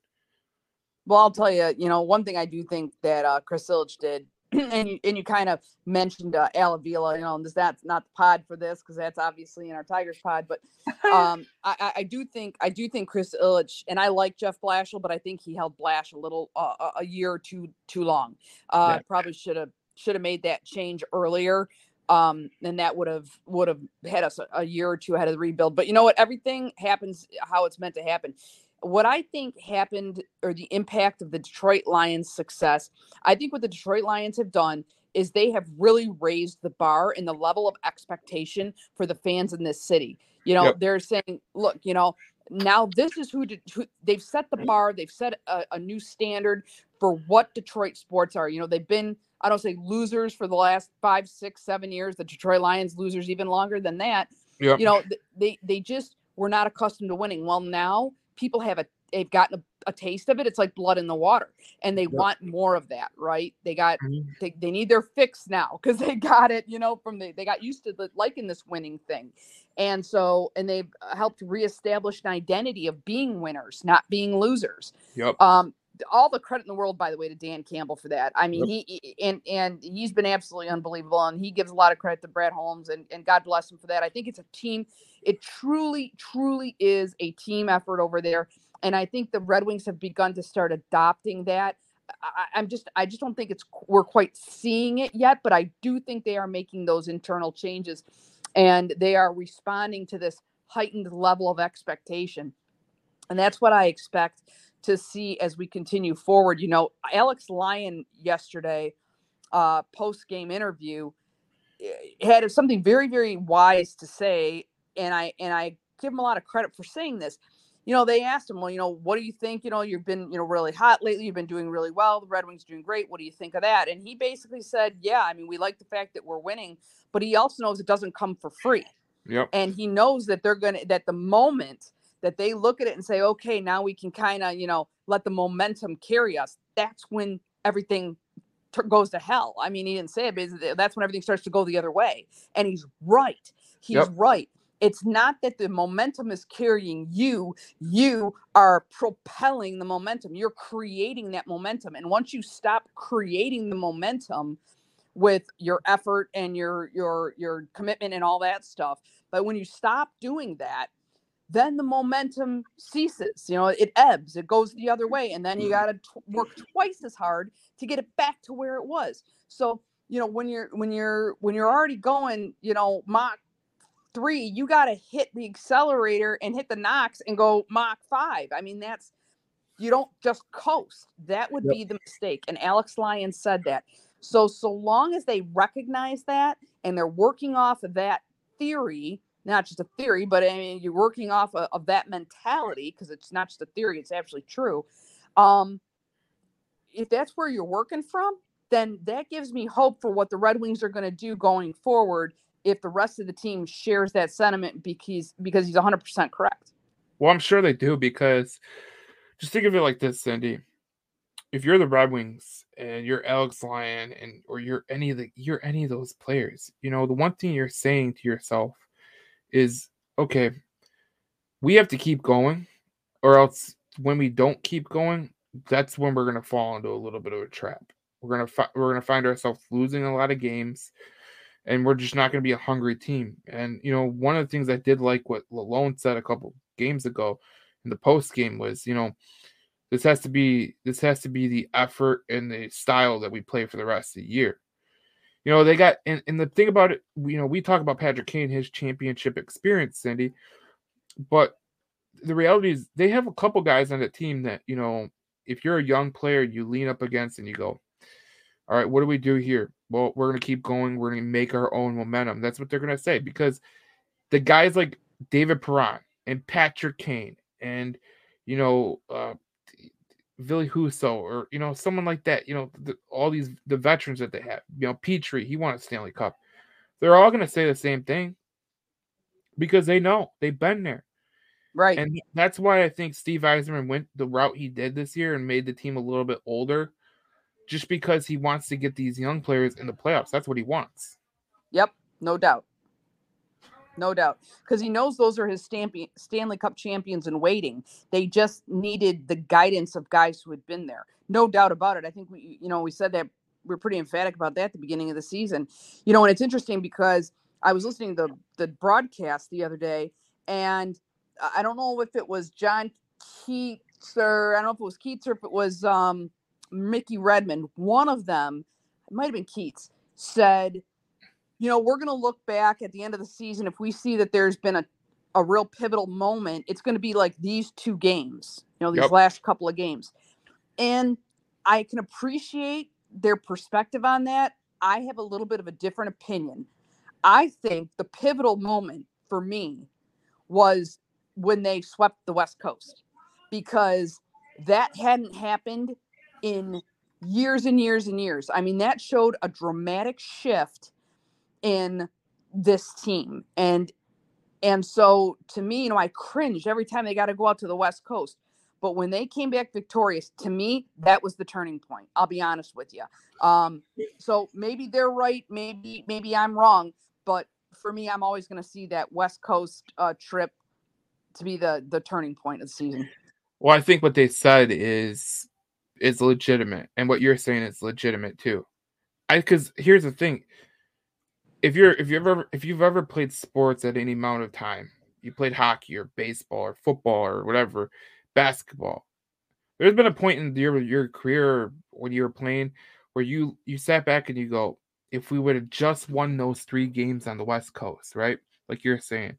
Well, I'll tell you, you know, one thing I do think that uh, Chris Ilitch did, and you and you kind of mentioned uh, Al Avila, you know, and this, that's not the pod for this because that's obviously in our Tigers pod, but um, I, I do think I do think Chris Ilitch, and I like Jeff Blashill, but I think he held Blash a little uh, a year or two too long. Uh, yeah. Probably should have should have made that change earlier. Um, and that would have would have had us a, a year or two ahead of the rebuild. But you know what? Everything happens how it's meant to happen what I think happened or the impact of the Detroit Lions success, I think what the Detroit Lions have done is they have really raised the bar and the level of expectation for the fans in this city. You know, yep. they're saying, look, you know, now this is who, did, who they've set the mm-hmm. bar, they've set a, a new standard for what Detroit sports are. You know, they've been I don't say losers for the last five, six, seven years. The Detroit Lions losers even longer than that. Yep. You know, they they just were not accustomed to winning. Well, now people have a they've gotten a, a, taste of it. It's like blood in the water, and they yep. want more of that, right? They got mm-hmm. they, they need their fix now because they got it, you know, from the they got used to the, liking this winning thing, and so and they've uh, helped reestablish an identity of being winners, not being losers. Yep. Um, all the credit in the world, by the way, to Dan Campbell for that. I mean, yep. he and and he's been absolutely unbelievable, and he gives a lot of credit to Brad Holmes, and and God bless him for that. I think it's a team. It truly, truly is a team effort over there, and I think the Red Wings have begun to start adopting that. I, am just, I just don't think it's we're quite seeing it yet, but I do think they are making those internal changes, and they are responding to this heightened level of expectation, and that's what I expect to see as we continue forward. You know, Alex Lyon yesterday, uh, post game interview, eh, had something very, very wise to say, and I and I give him a lot of credit for saying this. You know, they asked him, well, you know, what do you think? You know, you've been, you know, really hot lately. You've been doing really well. The Red Wings doing great. What do you think of that? And he basically said, yeah, I mean, we like the fact that we're winning, but he also knows it doesn't come for free. Yep. And he knows that they're gonna that the moment that they look at it and say, okay, now we can kind of, you know, let the momentum carry us. That's when everything t- goes to hell. I mean, he didn't say it, but that's when everything starts to go the other way. And he's right. He's yep. right. It's not that the momentum is carrying you, you are propelling the momentum. You're creating that momentum. And once you stop creating the momentum with your effort and your your your commitment and all that stuff, but when you stop doing that, then the momentum ceases. You know, it ebbs, it goes the other way, and then you mm. got to t- work twice as hard to get it back to where it was. So, you know, when you're when you're when you're already going, you know, Mach three, you got to hit the accelerator and hit the knocks and go Mach five. I mean, that's you don't just coast. That would yep. be the mistake. And Alex Lyon said that. So, so long as they recognize that and they're working off of that theory, not just a theory, but I mean, you're working off of, of that mentality because it's not just a theory, it's actually true. Um, if that's where you're working from, then that gives me hope for what the Red Wings are going to do going forward if the rest of the team shares that sentiment because because he's 100% correct. Well, I'm sure they do because just think of it like this, Cindy. If you're the Red Wings and you're Alex Lyon and or you're any of the you're any of those players, you know, the one thing you're saying to yourself is, okay, we have to keep going, or else when we don't keep going, that's when we're gonna fall into a little bit of a trap. We're gonna fi- we're gonna find ourselves losing a lot of games, and we're just not gonna be a hungry team. And you know, one of the things I did like what Lalonde said a couple games ago in the post game was, you know, this has to be this has to be the effort and the style that we play for the rest of the year. You know, they got and, and the thing about it, you know, we talk about Patrick Kane, his championship experience, Cindy, but the reality is they have a couple guys on the team that, you know, if you're a young player, you lean up against and you go, All right, what do we do here? Well, we're gonna keep going, we're gonna make our own momentum. That's what they're gonna say because the guys like David Perron and Patrick Kane and you know uh, Ville Husso or you know someone like that. You know the, all these the veterans that they have. You know Petry, he won a Stanley Cup. They're all going to say the same thing because they know they've been there. Right. And that's why I think Steve Yzerman went the route he did this year and made the team a little bit older just because he wants to get these young players in the playoffs. That's what he wants. Yep, no doubt no doubt, because he knows those are his Stanley Cup champions in waiting. They just needed the guidance of guys who had been there. No doubt about it. I think we, you know, we said that we are pretty emphatic about that at the beginning of the season. You know, and it's interesting because I was listening to the the broadcast the other day, and I don't know if it was John Keats or I don't know if it was Keats or if it was um, Mickey Redmond. One of them, it might have been Keats, said you know, we're going to look back at the end of the season if we see that there's been a, a real pivotal moment. It's going to be like these two games, you know, these yep. last couple of games. And I can appreciate their perspective on that. I have a little bit of a different opinion. I think the pivotal moment for me was when they swept the West Coast because that hadn't happened in years and years and years. I mean, that showed a dramatic shift in this team. And and so to me, you know, I cringed every time they got to go out to the West Coast. But when they came back victorious, to me, that was the turning point. I'll be honest with you. Um, so maybe they're right, maybe maybe I'm wrong, but for me, I'm always going to see that West Coast uh, trip to be the the turning point of the season. Well, I think what they said is is legitimate, and what you're saying is legitimate too. I because here's the thing: if you're if you've ever if you've ever played sports at any amount of time, you played hockey or baseball or football or whatever, basketball. There's been a point in your your career when you were playing where you you sat back and you go, if we would have just won those three games on the West Coast, right? Like you're saying,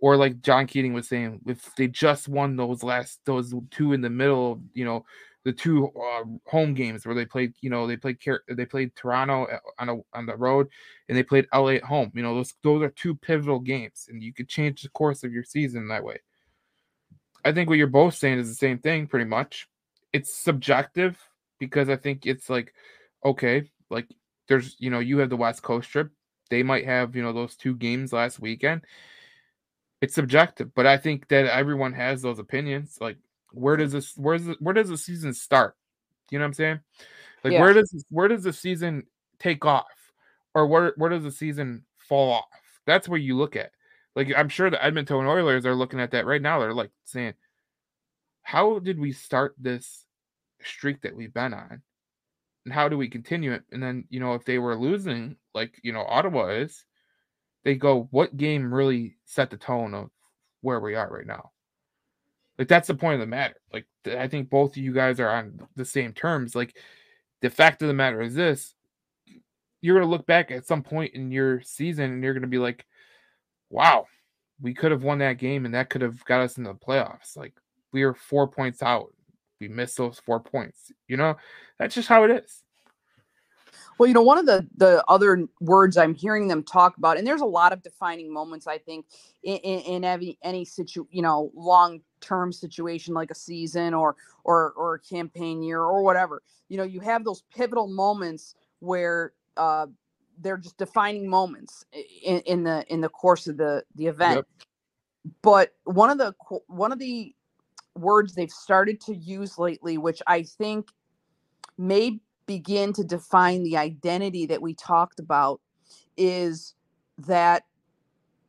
or like John Keating was saying, if they just won those last those two in the middle, you know, the two uh, home games where they played, you know, they played they played Toronto uh, on a, on the road and they played LA at home. You know, those those are two pivotal games, and you could change the course of your season that way. I think what you're both saying is the same thing, pretty much. It's subjective because I think it's like, okay, like there's, you know, you have the West Coast trip. They might have, you know, those two games last weekend. It's subjective, but I think that everyone has those opinions. Like where does this where's the, where does the season start? You know what I'm saying? Like yeah. where does where does the season take off, or where where does the season fall off? That's where you look at. Like I'm sure the Edmonton Oilers are looking at that right now. They're like saying, "How did we start this streak that we've been on, and how do we continue it?" And then you know if they were losing, like you know Ottawa is, they go, "What game really set the tone of where we are right now. Like that's the point of the matter. Like I think both of you guys are on the same terms. Like the fact of the matter is this: you're gonna look back at some point in your season and you're gonna be like, "Wow, we could have won that game and that could have got us into the playoffs." Like we are four points out. We missed those four points. You know, that's just how it is. Well, you know, one of the the other words I'm hearing them talk about, and there's a lot of defining moments, I think, in, in, any any situ, you know, long term situation like a season or or or a campaign year or whatever. You know, you have those pivotal moments where uh, they're just defining moments in, in the in the course of the the event. Yep. But one of the one of the words they've started to use lately, which I think may begin to define the identity that we talked about, is that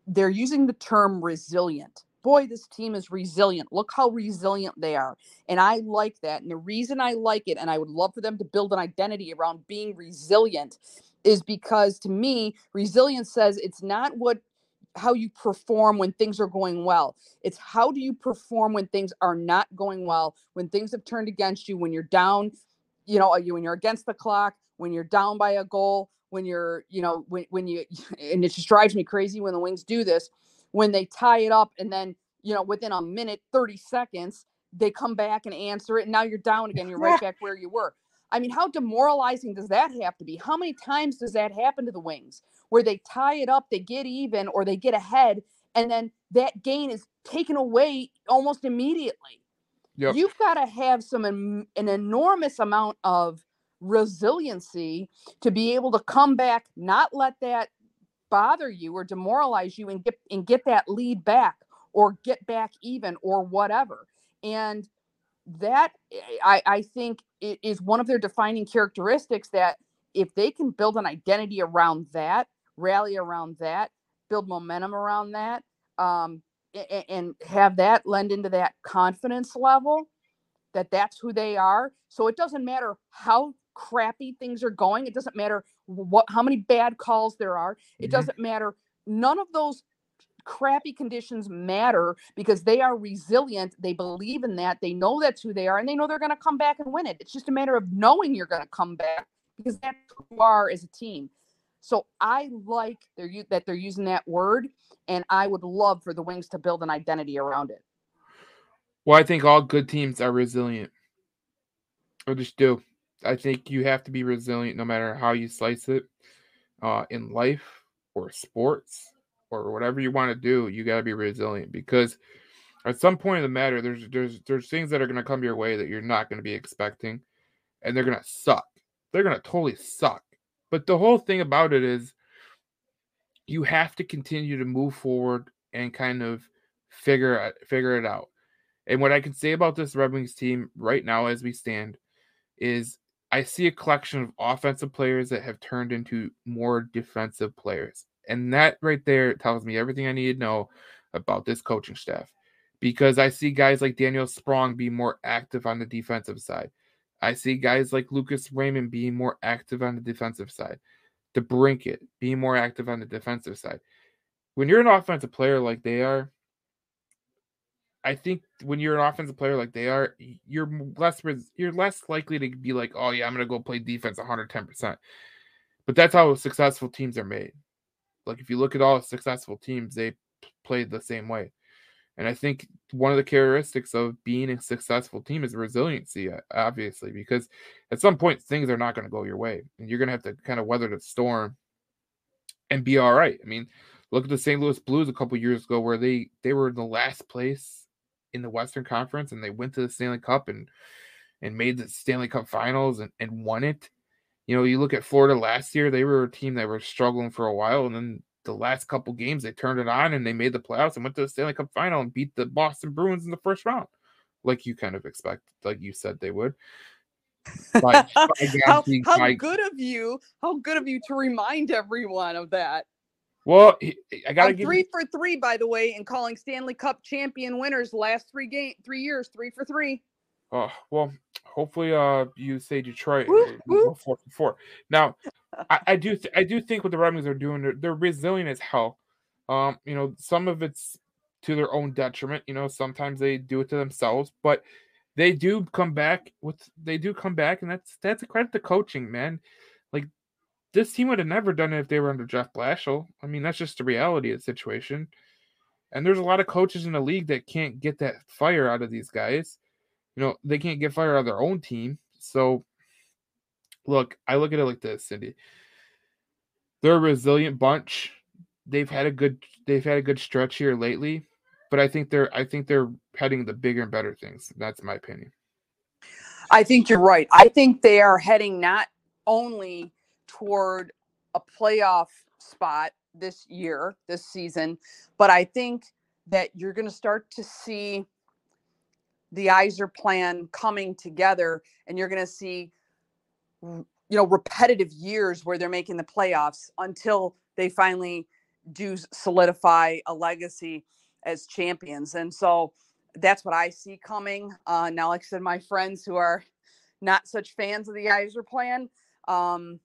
they're using the term resilient. Boy, this team is resilient. Look how resilient they are. And I like that. And the reason I like it, and I would love for them to build an identity around being resilient, is because to me, resilience says it's not what how you perform when things are going well. It's how do you perform when things are not going well, when things have turned against you, when you're down, you know, uh, when you're against the clock, when you're down by a goal, when you're, you know, when when you and it just drives me crazy when the Wings do this, when they tie it up and then, you know, within a minute, 30 seconds, they come back and answer it and now you're down again, you're right back where you were. I mean, how demoralizing does that have to be? How many times does that happen to the Wings? where they tie it up, they get even, or they get ahead, and then that gain is taken away almost immediately. Yep. You've got to have some an enormous amount of resiliency to be able to come back, not let that bother you or demoralize you, and get and get that lead back or get back even or whatever. And that I, I think it is one of their defining characteristics that if they can build an identity around that, rally around that, build momentum around that, um, and, have that lend into that confidence level that that's who they are. So it doesn't matter how crappy things are going. It doesn't matter what how many bad calls there are. It mm-hmm. doesn't matter. None of those crappy conditions matter because they are resilient. They believe in that. They know that's who they are, and they know they're going to come back and win it. It's just a matter of knowing you're going to come back because that's who you are as a team. So I like they're that they're using that word, and I would love for the Wings to build an identity around it. Well, I think all good teams are resilient. I just do. I think you have to be resilient no matter how you slice it uh, in life or sports or whatever you want to do. You got to be resilient because at some point in the matter, there's there's there's things that are going to come your way that you're not going to be expecting, and they're going to suck. They're going to totally suck. But the whole thing about it is you have to continue to move forward and kind of figure figure it out. And what I can say about this Red Wings team right now as we stand is I see a collection of offensive players that have turned into more defensive players. And that right there tells me everything I need to know about this coaching staff. Because I see guys like Daniel Sprong be more active on the defensive side. I see guys like Lucas Raymond being more active on the defensive side, DeBrincat being more active on the defensive side. When you're an offensive player like they are, I think when you're an offensive player like they are, you're less you're less likely to be like, oh yeah, I'm gonna go play defense 110. percent But that's how successful teams are made. Like if you look at all successful teams, they played the same way. And I think one of the characteristics of being a successful team is resiliency, obviously, because at some point things are not going to go your way, and you're going to have to kind of weather the storm and be all right. I mean, look at the St. Louis Blues a couple years ago, where they they were in the last place in the Western Conference, and they went to the Stanley Cup and and made the Stanley Cup Finals and, and won it. You know, you look at Florida last year; they were a team that were struggling for a while, and then the last couple games they turned it on and they made the playoffs and went to the Stanley Cup final and beat the Boston Bruins in the first round, like you kind of expect, like you said they would. By, by how, how by, good of you! How good of you to remind everyone of that. Well, I got to three you... for three, by the way, in calling Stanley Cup champion winners last three game three years, three for three. Oh well, hopefully, uh, you say Detroit woo, woo. four four. Now, I, I, do th- I do think what the Red Wings are doing, they're, they're resilient as hell. Um, you know, some of it's to their own detriment. You know, sometimes they do it to themselves, but they do come back with they do come back, and that's that's a credit to coaching, man. Like this team would have never done it if they were under Jeff Blashill. I mean, that's just the reality of the situation. And there's a lot of coaches in the league that can't get that fire out of these guys. You know, they can't get fired on their own team. So look, I look at it like this, Cindy. They're a resilient bunch. They've had a good they've had a good stretch here lately, but I think they're I think they're heading the bigger and better things. That's my opinion. I think you're right. I think they are heading not only toward a playoff spot this year, this season, but I think that you're going to start to see the Yzer plan coming together and you're going to see you know repetitive years where they're making the playoffs until they finally do solidify a legacy as champions. And so that's what i see coming. Uh, now like i said my friends who are not such fans of the Yzer plan um,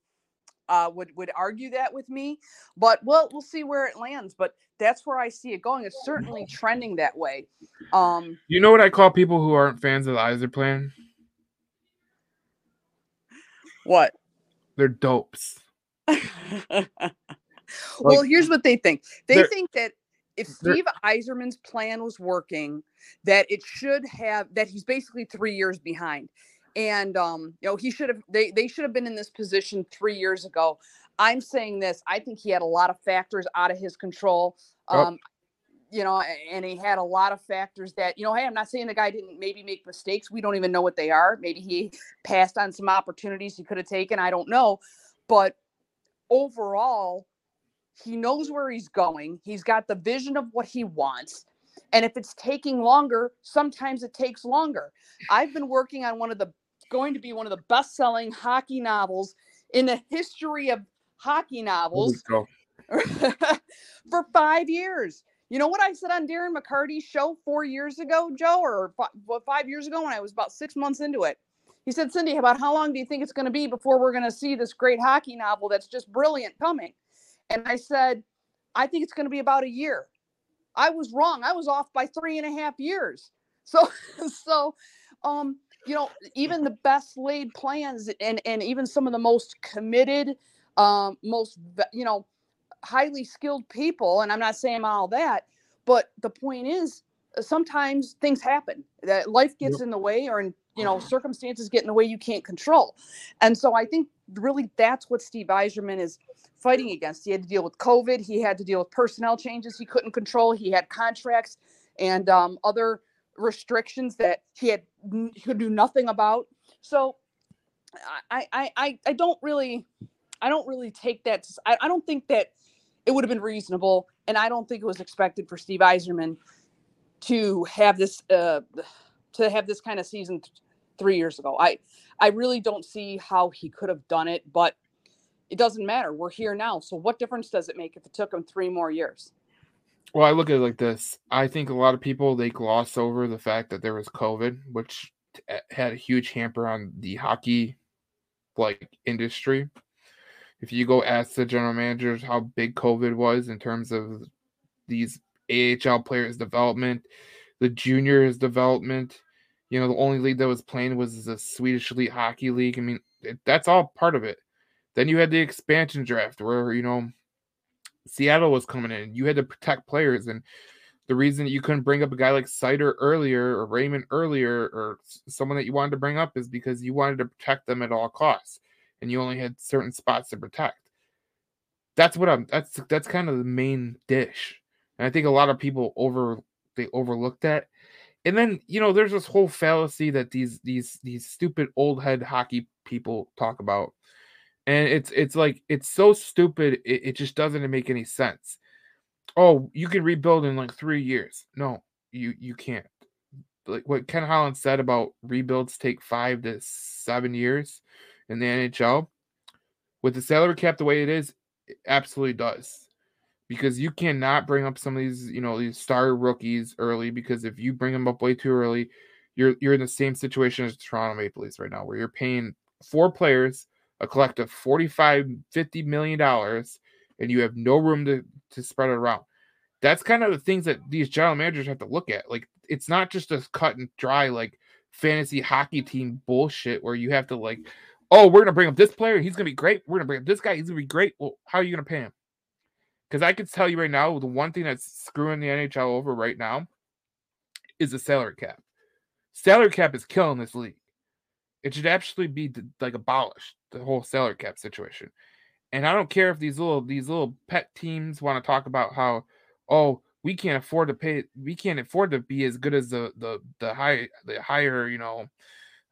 uh, would would argue that with me but we'll we'll see where it lands. But that's where i see it going it's certainly trending that way um, you know what i call people who aren't fans of the Yzer plan what? They're dopes. well, here's what they think. They think that if Steve Yzerman's plan was working, that it should have that he's basically three years behind. And um, you know, he should have they they should have been in this position three years ago. I'm saying this, I think he had a lot of factors out of his control. Um, oh you know, and he had a lot of factors that, you know, hey, I'm not saying the guy didn't maybe make mistakes. We don't even know what they are. Maybe he passed on some opportunities he could have taken. I don't know. But overall, he knows where he's going. He's got the vision of what he wants. And if it's taking longer, sometimes it takes longer. I've been working on one of the going to be one of the best selling hockey novels in the history of hockey novels for five years. You know what I said on Darren McCarty's show four years ago, Joe, or five, five years ago when I was about six months into it? He said, Cindy, about how long do you think it's going to be before we're going to see this great hockey novel that's just brilliant coming? And I said, I think it's going to be about a year. I was wrong. I was off by three and a half years. So, so, um, you know, even the best laid plans and and even some of the most committed, um, most you know, highly skilled people, and I'm not saying all that, but the point is uh, sometimes things happen that life gets yep. in the way or you know circumstances get in the way you can't control. And so i think really that's what steve Yzerman is fighting against. He had to deal with covid he had to deal with personnel changes he couldn't control he had contracts and um, other restrictions that he had he could do nothing about. So I, I i i don't really i don't really take that I, I don't think that it would have been reasonable. And I don't think it was expected for Steve Yzerman to have this uh, to have this kind of season th- three years ago. I I really don't see how he could have done it, but it doesn't matter. We're here now. So what difference does it make if it took him three more years? Well, I look at it like this. I think a lot of people they gloss over the fact that there was COVID, which had a huge hamper on the hockey like industry if you go ask the general managers how big COVID was in terms of these AHL players' development, the juniors' development, you know, the only league that was playing was the Swedish Elite Hockey League. I mean, it, that's all part of it. Then you had the expansion draft where, you know, Seattle was coming in. You had to protect players. And the reason you couldn't bring up a guy like Seider earlier or Raymond earlier or someone that you wanted to bring up is because you wanted to protect them at all costs and you only had certain spots to protect. That's what I'm that's that's kind of the main dish. And I think a lot of people over they overlooked that. And then, you know, there's this whole fallacy that these these these stupid old head hockey people talk about. And it's it's like it's so stupid it, it just doesn't make any sense. Oh, you can rebuild in like three years. No, you you can't like what Ken Holland said about rebuilds take five to seven years in the NHL, with the salary cap the way it is, it absolutely does. Because you cannot bring up some of these, you know, these star rookies early. Because if you bring them up way too early, you're you're in the same situation as Toronto Maple Leafs right now, where you're paying four players a collective 45 50 million dollars and you have no room to to spread it around that's kind of the things that these general managers have to look at. Like it's not just a cut and dry like fantasy hockey team bullshit where you have to like, oh, we're gonna bring up this player, he's gonna be great. We're gonna bring up this guy, he's gonna be great. Well, how are you gonna pay him? Because I can tell you right now, the one thing that's screwing the NHL over right now is the salary cap. Salary cap is killing this league. It should actually be like abolished, the whole salary cap situation. And I don't care if these little these little pet teams want to talk about how, oh, we can't afford to pay, we can't afford to be as good as the the the high the higher you know,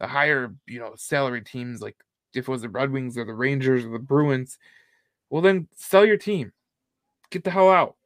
the higher you know salary teams like if it was the Red Wings or the Rangers or the Bruins. Well, then sell your team, get the hell out.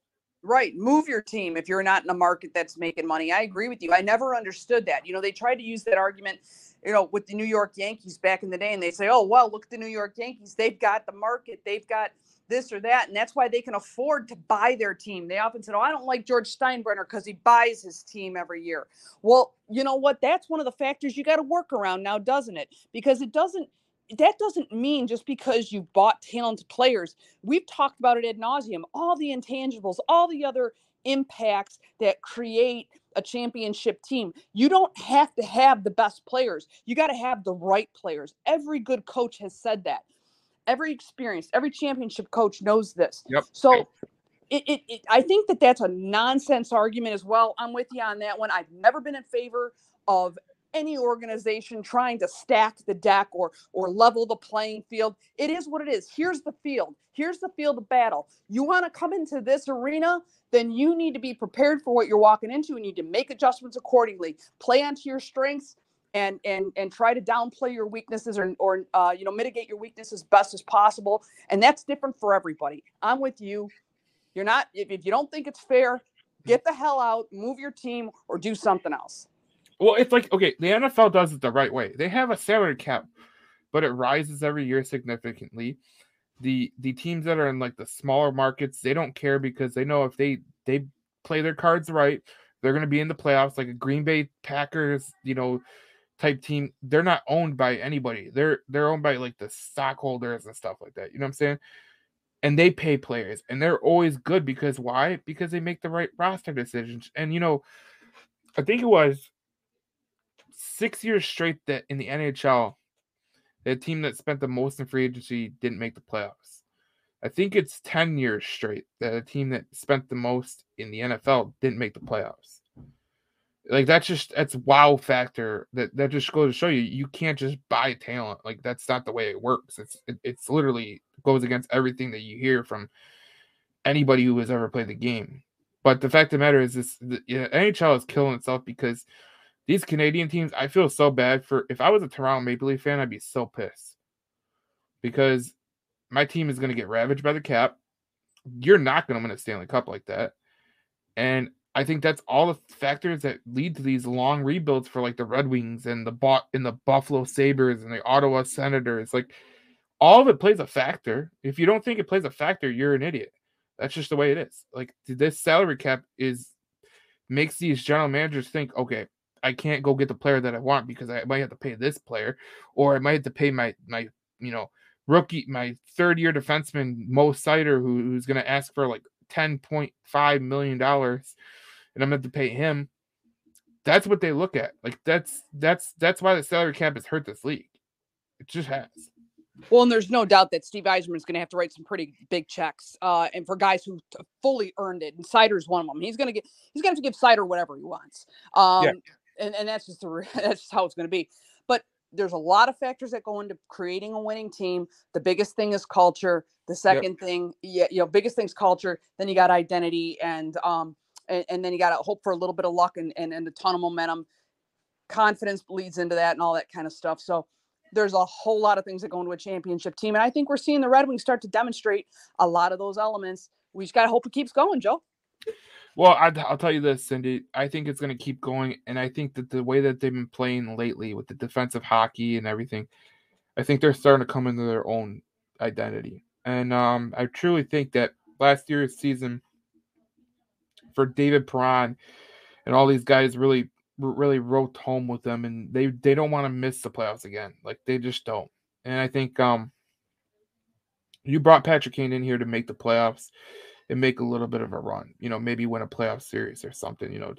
Right. Move your team if you're not in a market that's making money. I agree with you. I never understood that. You know, they tried to use that argument, you know, with the New York Yankees back in the day, and they say, oh, well, look at the New York Yankees. They've got the market, they've got this or that. And that's why they can afford to buy their team. They often said, oh, I don't like George Steinbrenner because he buys his team every year. Well, you know what? That's one of the factors you got to work around now, doesn't it? Because it doesn't that doesn't mean just because you bought talented players. We've talked about it ad nauseum. All the intangibles, all the other impacts that create a championship team. You don't have to have the best players. You got to have the right players. Every good coach has said that. Every experienced, every championship coach knows this. Yep. So it, it, it, I think that that's a nonsense argument as well. I'm with you on that one. I've never been in favor of any organization trying to stack the deck or or level the playing field. It is what it is. Here's the field. Here's the field of battle. You want to come into this arena, then you need to be prepared for what you're walking into. And you need to make adjustments accordingly. Play onto your strengths and and and try to downplay your weaknesses or or uh, you know mitigate your weaknesses as best as possible. And that's different for everybody. I'm with you. You're not if, if you don't think it's fair, get the hell out, move your team, or do something else. Well, it's like okay, the NFL does it the right way. They have a salary cap, but it rises every year significantly. The the teams that are in like the smaller markets, they don't care because they know if they they play their cards right, they're going to be in the playoffs. Like a Green Bay Packers, you know, type team. They're not owned by anybody. They're they're owned by like the stockholders and stuff like that. You know what I'm saying? And they pay players, and they're always good because why? Because they make the right roster decisions. And you know, I think it was six years straight that in the NHL, the team that spent the most in free agency didn't make the playoffs. I think it's 10 years straight that a team that spent the most in the NFL didn't make the playoffs. Like that's just that's wow factor that that just goes to show you you can't just buy talent like that's not the way it works. It's it, it's literally goes against everything that you hear from anybody who has ever played the game. But the fact of the matter is, this the NHL is killing itself because these Canadian teams, I feel so bad for. If I was a Toronto Maple Leaf fan, I'd be so pissed because my team is going to get ravaged by the cap. You're not going to win a Stanley Cup like that, and I think that's all the factors that lead to these long rebuilds for like the Red Wings and the bot in the Buffalo Sabres and the Ottawa Senators. Like all of it plays a factor. If you don't think it plays a factor, you're an idiot. That's just the way it is. Like this salary cap is makes these general managers think, okay, I can't go get the player that I want because I might have to pay this player, or I might have to pay my my you know rookie my third year defenseman Mo Seider who, who's going to ask for like ten point five million dollars, and I'm going to have to pay him. That's what they look at. Like that's that's that's why the salary cap has hurt this league. It just has. Well, and there's no doubt that Steve Yzerman is going to have to write some pretty big checks, uh, and for guys who fully earned it. And Seider's one of them. He's going to get he's going to have to give Seider whatever he wants. Um, yeah and, and that's just the that's just how it's going to be. But there's a lot of factors that go into creating a winning team. The biggest thing is culture. The second yep. thing, yeah, you know, biggest thing's culture. Then you got identity, and um, and, and then you got to hope for a little bit of luck and, and and a ton of momentum. Confidence leads into that, and all that kind of stuff. So there's a whole lot of things that go into a championship team, and I think we're seeing the Red Wings start to demonstrate a lot of those elements. We just got to hope it keeps going, Joe. Well, I, will tell you this, Cindy. I think it's going to keep going, and I think that the way that they've been playing lately with the defensive hockey and everything, I think they're starting to come into their own identity. And um, I truly think that last year's season for David Perron and all these guys really, really wrote home with them, and they they don't want to miss the playoffs again. Like they just don't. And I think um, you brought Patrick Kane in here to make the playoffs and make a little bit of a run. You know, maybe win a playoff series or something. You know,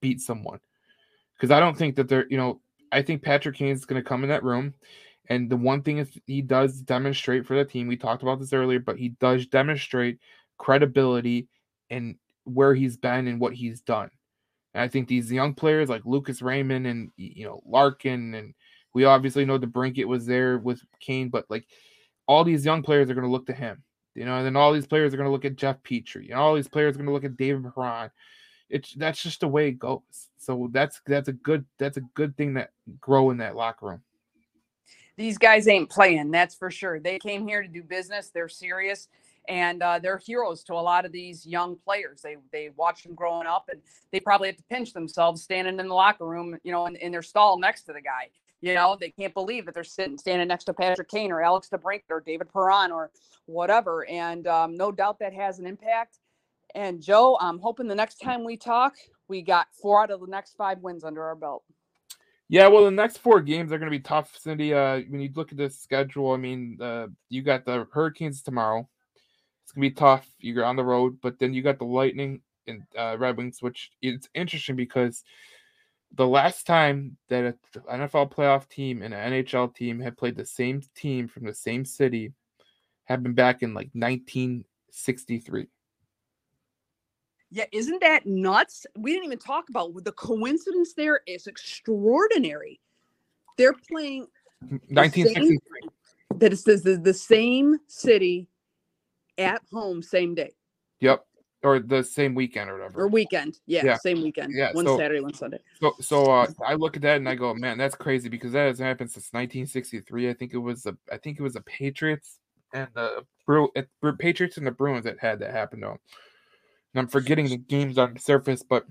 beat someone. Because I don't think that they're. You know, I think Patrick Kane is going to come in that room. And the one thing is he does demonstrate for the team. We talked about this earlier, but he does demonstrate credibility and where he's been and what he's done. And I think these young players like Lucas Raymond and you know Larkin and we obviously know DeBrincat was there with Kane, but like all these young players are going to look to him. You know, and then all these players are going to look at Jeff Petry, and all these players are going to look at David Perron. It's that's just the way it goes. So that's that's a good that's a good thing that grow in that locker room. These guys ain't playing, that's for sure. They came here to do business. They're serious and uh, they're heroes to a lot of these young players. They they watch them growing up, and they probably have to pinch themselves standing in the locker room, you know, in, in their stall next to the guy. You know, they can't believe that they're sitting standing next to Patrick Kane or Alex DeBrink or David Perron or whatever. And um, no doubt that has an impact. And Joe, I'm hoping the next time we talk, we got four out of the next five wins under our belt. Yeah, well, the next four games are going to be tough, Cindy. Uh, when you look at the schedule, I mean, uh, you got the Hurricanes tomorrow. It's going to be tough. You're on the road, but then you got the Lightning and uh, Red Wings, which it's interesting because – the last time that an NFL playoff team and an NHL team had played the same team from the same city had been back in like 1963. Yeah, isn't that nuts? We didn't even talk about the coincidence there is extraordinary. They're playing 1963. that is the, the same city at home, same day. Yep or the same weekend or whatever. Or weekend. Yeah, yeah. same weekend. Yeah. One so, Saturday, one Sunday. So so uh, I look at that and I go, man, that's crazy because that hasn't happened since 1963. I think it was the I think it was the Patriots and the Brew Patriots and the Bruins that had that happen to them. And I'm forgetting the games on the surface, but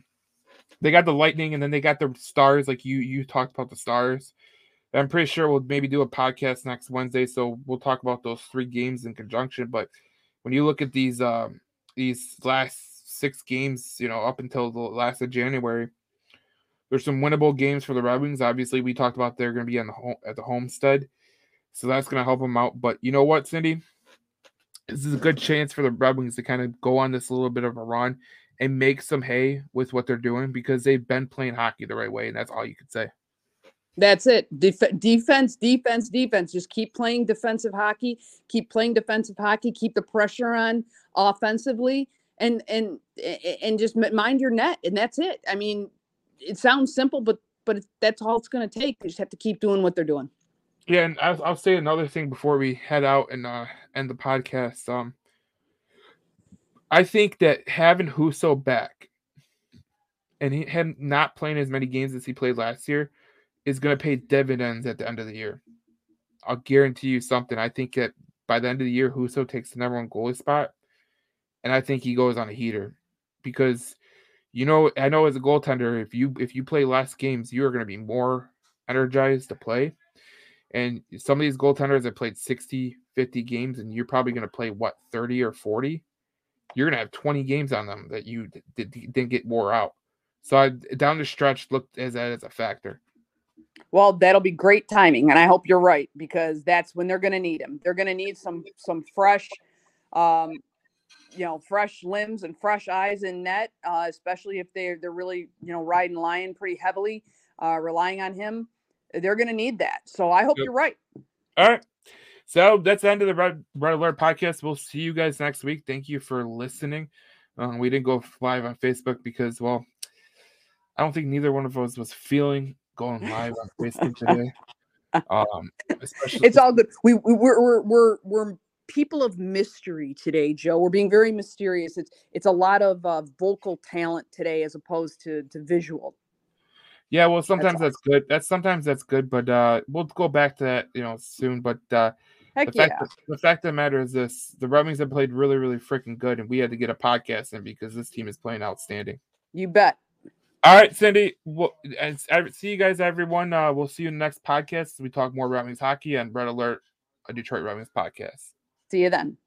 they got the Lightning and then they got the Stars. Like you you talked about the Stars. I'm pretty sure we'll maybe do a podcast next Wednesday, so we'll talk about those three games in conjunction. But when you look at these um, these last six games, you know, up until the last of January. There's some winnable games for the Red Wings. Obviously, we talked about they're going to be on the home at the homestead, so that's going to help them out. But you know what, Cindy, this is a good chance for the Red Wings to kind of go on this little bit of a run and make some hay with what they're doing because they've been playing hockey the right way, and that's all you could say. That's it. Def- defense, defense, defense. Just keep playing defensive hockey. Keep playing defensive hockey. Keep the pressure on offensively, and and and just mind your net, and that's it. I mean, it sounds simple, but but that's all it's going to take. They just have to keep doing what they're doing. Yeah, and I'll, I'll say another thing before we head out and uh, end the podcast. Um, I think that having Husso back and he, him not playing as many games as he played last year is going to pay dividends at the end of the year. I'll guarantee you something. I think that by the end of the year, Husso takes the number one goalie spot, and I think he goes on a heater because you know I know as a goaltender, if you if you play less games, you are going to be more energized to play. And some of these goaltenders have played 60, 50 games, and you're probably going to play what 30 or 40. You're going to have 20 games on them that you didn't get wore out. So I, down the stretch, looked as that as a factor. Well, that'll be great timing, and I hope you're right because that's when they're going to need him. They're going to need some some fresh, um, you know, fresh limbs and fresh eyes in net, uh, especially if they're they're really you know riding Lyon pretty heavily, uh, relying on him. They're going to need that. So I hope yep. you're right. All right. So that's the end of the Red, Red Alert podcast. We'll see you guys next week. Thank you for listening. Um, we didn't go live on Facebook because, well, I don't think neither one of us was feeling going live on Facebook today. Um, it's all good. We, we we're, we're we're we're people of mystery today, Joe. We're being very mysterious. It's it's a lot of uh, vocal talent today as opposed to to visual. Yeah, well, sometimes that's, that's good. That's sometimes that's good, but uh, we'll go back to that, you know, soon. But uh, Heck the, yeah. fact that, the fact of the matter is this: the Red Wings have played really, really freaking good, and we had to get a podcast in because this team is playing outstanding. You bet. All right, Cindy. Well, see you guys, everyone. Uh, we'll see you in the next podcast. We talk more Red Wings hockey and Red Alert, a Detroit Red Wings podcast. See you then.